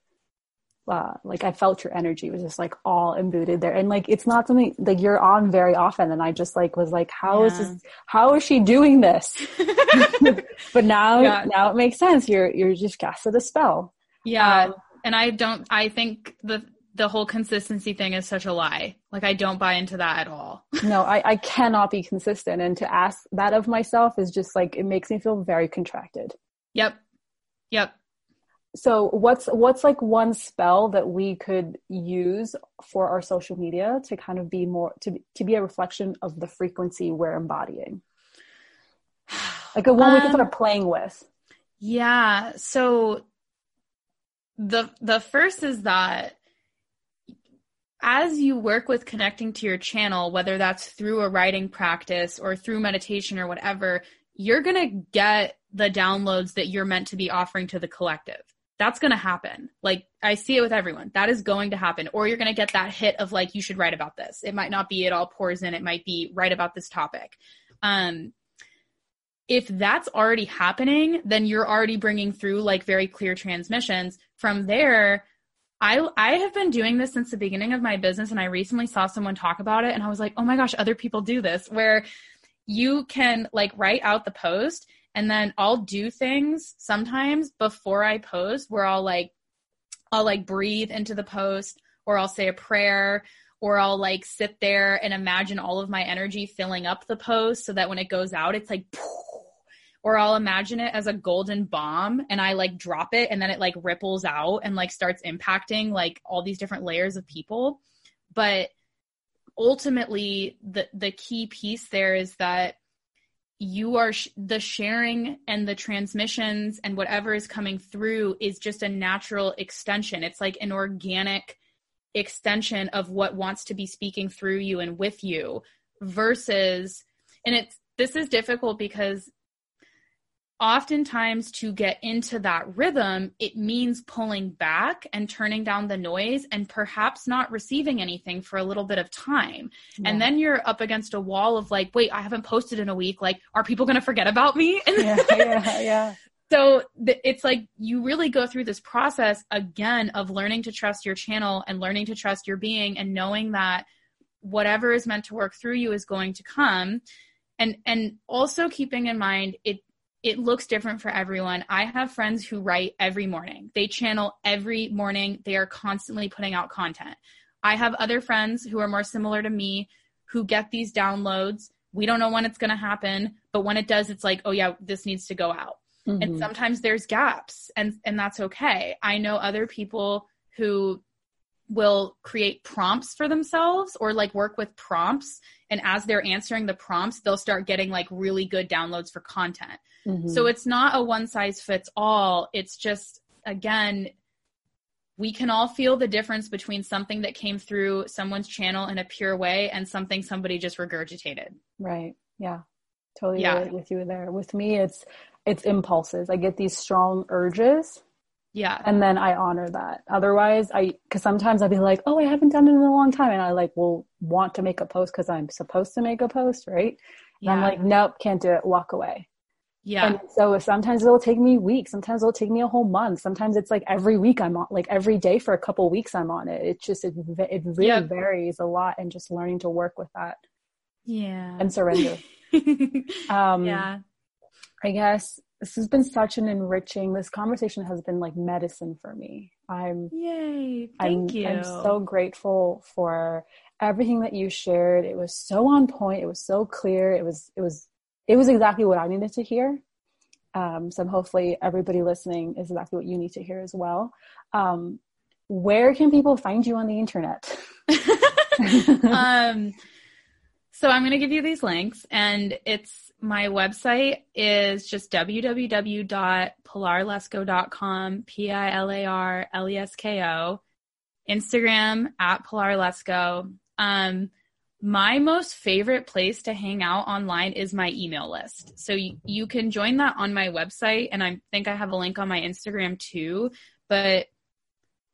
S1: uh, like I felt your energy was just like all imbued there, and like it's not something like you're on very often, and I just like was like, how is
S3: Yeah.
S1: this? How is she doing this? <laughs> <laughs> But now,
S3: Yeah.
S1: now it makes sense. You're you're just casted a spell.
S3: Yeah.
S1: Um,
S3: and I don't I think the the whole consistency thing is such a lie. Like I don't buy into that at all. <laughs>
S1: No, I, I cannot be consistent, and to ask that of myself is just like it makes me feel very contracted.
S3: Yep. Yep.
S1: So what's what's like one spell that we could use for our social media to kind of be more to be- to be a reflection of the frequency we're embodying? <sighs> Like a one we can
S3: Um,
S1: start playing with.
S3: Yeah. So the the first is that as you work with connecting to your channel, whether that's through a writing practice or through meditation or whatever, you're going to get the downloads that you're meant to be offering to the collective. That's going to happen. Like I see it with everyone. That is going to happen. Or you're going to get that hit of like, you should write about this. It might not be it all pours in. It might be write about this topic. Um, if that's already happening, then you're already bringing through like very clear transmissions. From there, I I have been doing this since the beginning of my business and I recently saw someone talk about it and I was like, "Oh my gosh, other people do this." Where you can like write out the post and then I'll do things sometimes before I post where I'll like I'll like breathe into the post or I'll say a prayer or I'll like sit there and imagine all of my energy filling up the post so that when it goes out it's like <laughs> or I'll imagine it as a golden bomb and I like drop it and then it like ripples out and like starts impacting like all these different layers of people. But ultimately the the key piece there is that you are sh- the sharing and the transmissions and whatever is coming through is just a natural extension. It's like an organic extension of what wants to be speaking through you and with you versus and it's this is difficult because oftentimes to get into that rhythm it means pulling back and turning down the noise and perhaps not receiving anything for a little bit of time. And then you're up against a wall of like wait i haven't posted in a week. Like are people going to forget about me? <laughs>
S1: Yeah, yeah, yeah.
S3: so th- it's like you really go through this process again of learning to trust your channel and learning to trust your being and knowing that whatever is meant to work through you is going to come. And and also keeping in mind it it looks different for everyone. I have friends who write every morning. They channel every morning. They are constantly putting out content. I have other friends who are more similar to me who get these downloads. We don't know when it's going to happen, but when it does, it's like, oh yeah, this needs to go out and
S1: Mhm.
S3: sometimes there's gaps and and that's okay i know other people who will create prompts for themselves or like work with prompts and as they're answering the prompts they'll start getting like really good downloads for content Mm-hmm. So it's not a one size fits all. It's just, again, we can all feel the difference between something that came through someone's channel in a pure way and something somebody just regurgitated.
S1: Right. Yeah. Totally yeah. with you there. With me, it's it's impulses. I get these strong urges.
S3: Yeah.
S1: And then I honor that. Otherwise, I because sometimes I'll be like, oh, I haven't done it in a long time, and I like will want to make a post because I'm supposed to make a post, right? And yeah. I'm like, nope, can't do it. Walk away.
S3: Yeah.
S1: And so sometimes it'll take me weeks. Sometimes it'll take me a whole month. Sometimes it's like every week I'm on, like every day for a couple weeks I'm on it. It just, it, it really yep. varies a lot and just learning to work with that.
S3: Yeah.
S1: And surrender. <laughs> um, yeah. I guess this has been such an enriching, this conversation has been like medicine for me. I'm,
S3: yay. Thank
S1: I'm,
S3: you.
S1: I'm so grateful for everything that you shared. It was so on point. It was so clear. It was, it was it was exactly what I needed to hear. Um, so hopefully everybody listening is exactly what you need to hear as well. Um, where can people find you on the internet? <laughs>
S3: um, so I'm going to give you these links and it's my website is just www.pilarlesko.com, P-I-L-A-R-L-E-S-K-O, Instagram at pilarlesko. Um, my most favorite place to hang out online is my email list. So you, you can join that on my website and I think I have a link on my Instagram too, but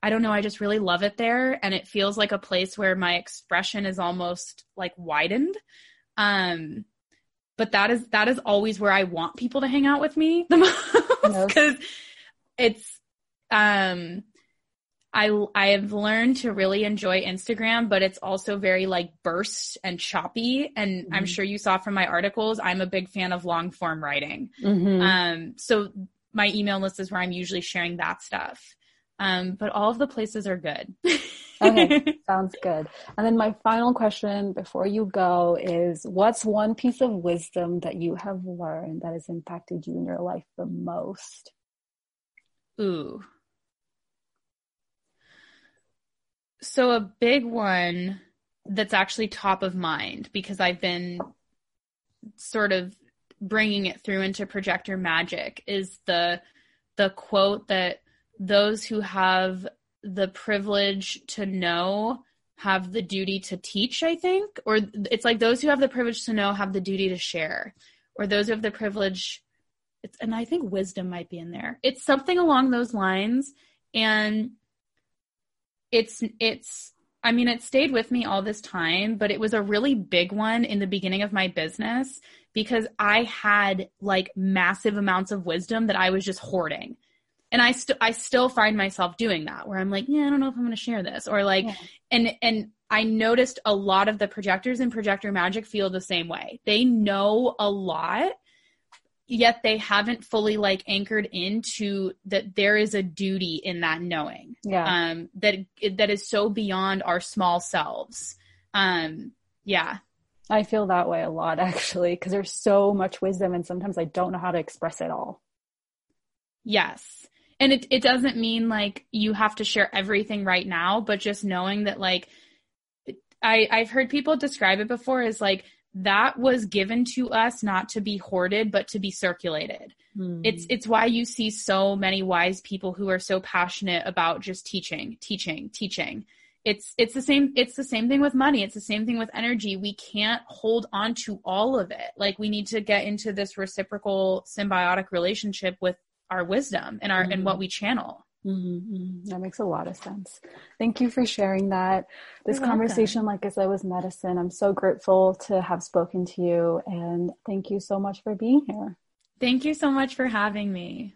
S3: I don't know, I just really love it there and it feels like a place where my expression is almost like widened. Um but that is that is always where I want people to hang out with me the <laughs> most cuz it's um I I have learned to really enjoy Instagram, but it's also very like burst and choppy. And mm-hmm. I'm sure you saw from my articles, I'm a big fan of long form writing. Mm-hmm. Um, so my email list is where I'm usually sharing that stuff. Um, but all of the places are good.
S1: okay, <laughs> sounds good. And then my final question before you go is what's one piece of wisdom that you have learned that has impacted you in your life the most?
S3: Ooh. So a big one that's actually top of mind because I've been sort of bringing it through into projector magic is the the quote that those who have the privilege to know have the duty to teach i think or it's like those who have the privilege to know have the duty to share or those who have the privilege it's and i think wisdom might be in there. It's something along those lines. And it's it's I mean, it stayed with me all this time, but it was a really big one in the beginning of my business because I had like massive amounts of wisdom that I was just hoarding. And I still I still find myself doing that where I'm like, yeah, I don't know if I'm going to share this or like yeah. and and I noticed a lot of the projectors in projector magic feel the same way. They know a lot yet they haven't fully like anchored into that there is a duty in that knowing.
S1: Yeah.
S3: Um that that is so beyond our small selves. Um yeah.
S1: I feel that way a lot actually because there's so much wisdom and sometimes i don't know how to express it all.
S3: Yes. And it, it doesn't mean like you have to share everything right now but just knowing that like i i've heard people describe it before as like that was given to us not to be hoarded but to be circulated. Hmm. it's it's why you see so many wise people who are so passionate about just teaching teaching teaching. It's it's the same it's the same thing with money. It's the same thing with energy. We can't hold on to all of it. Like we need to get into this reciprocal symbiotic relationship with our wisdom and our mm. and what we channel
S1: Mm-hmm, mm-hmm. That makes a lot of sense. Thank you for sharing that. This You're conversation, welcome. like I said, was medicine. I'm so grateful to have spoken to you and thank you so much for being here.
S3: Thank you so much for having me.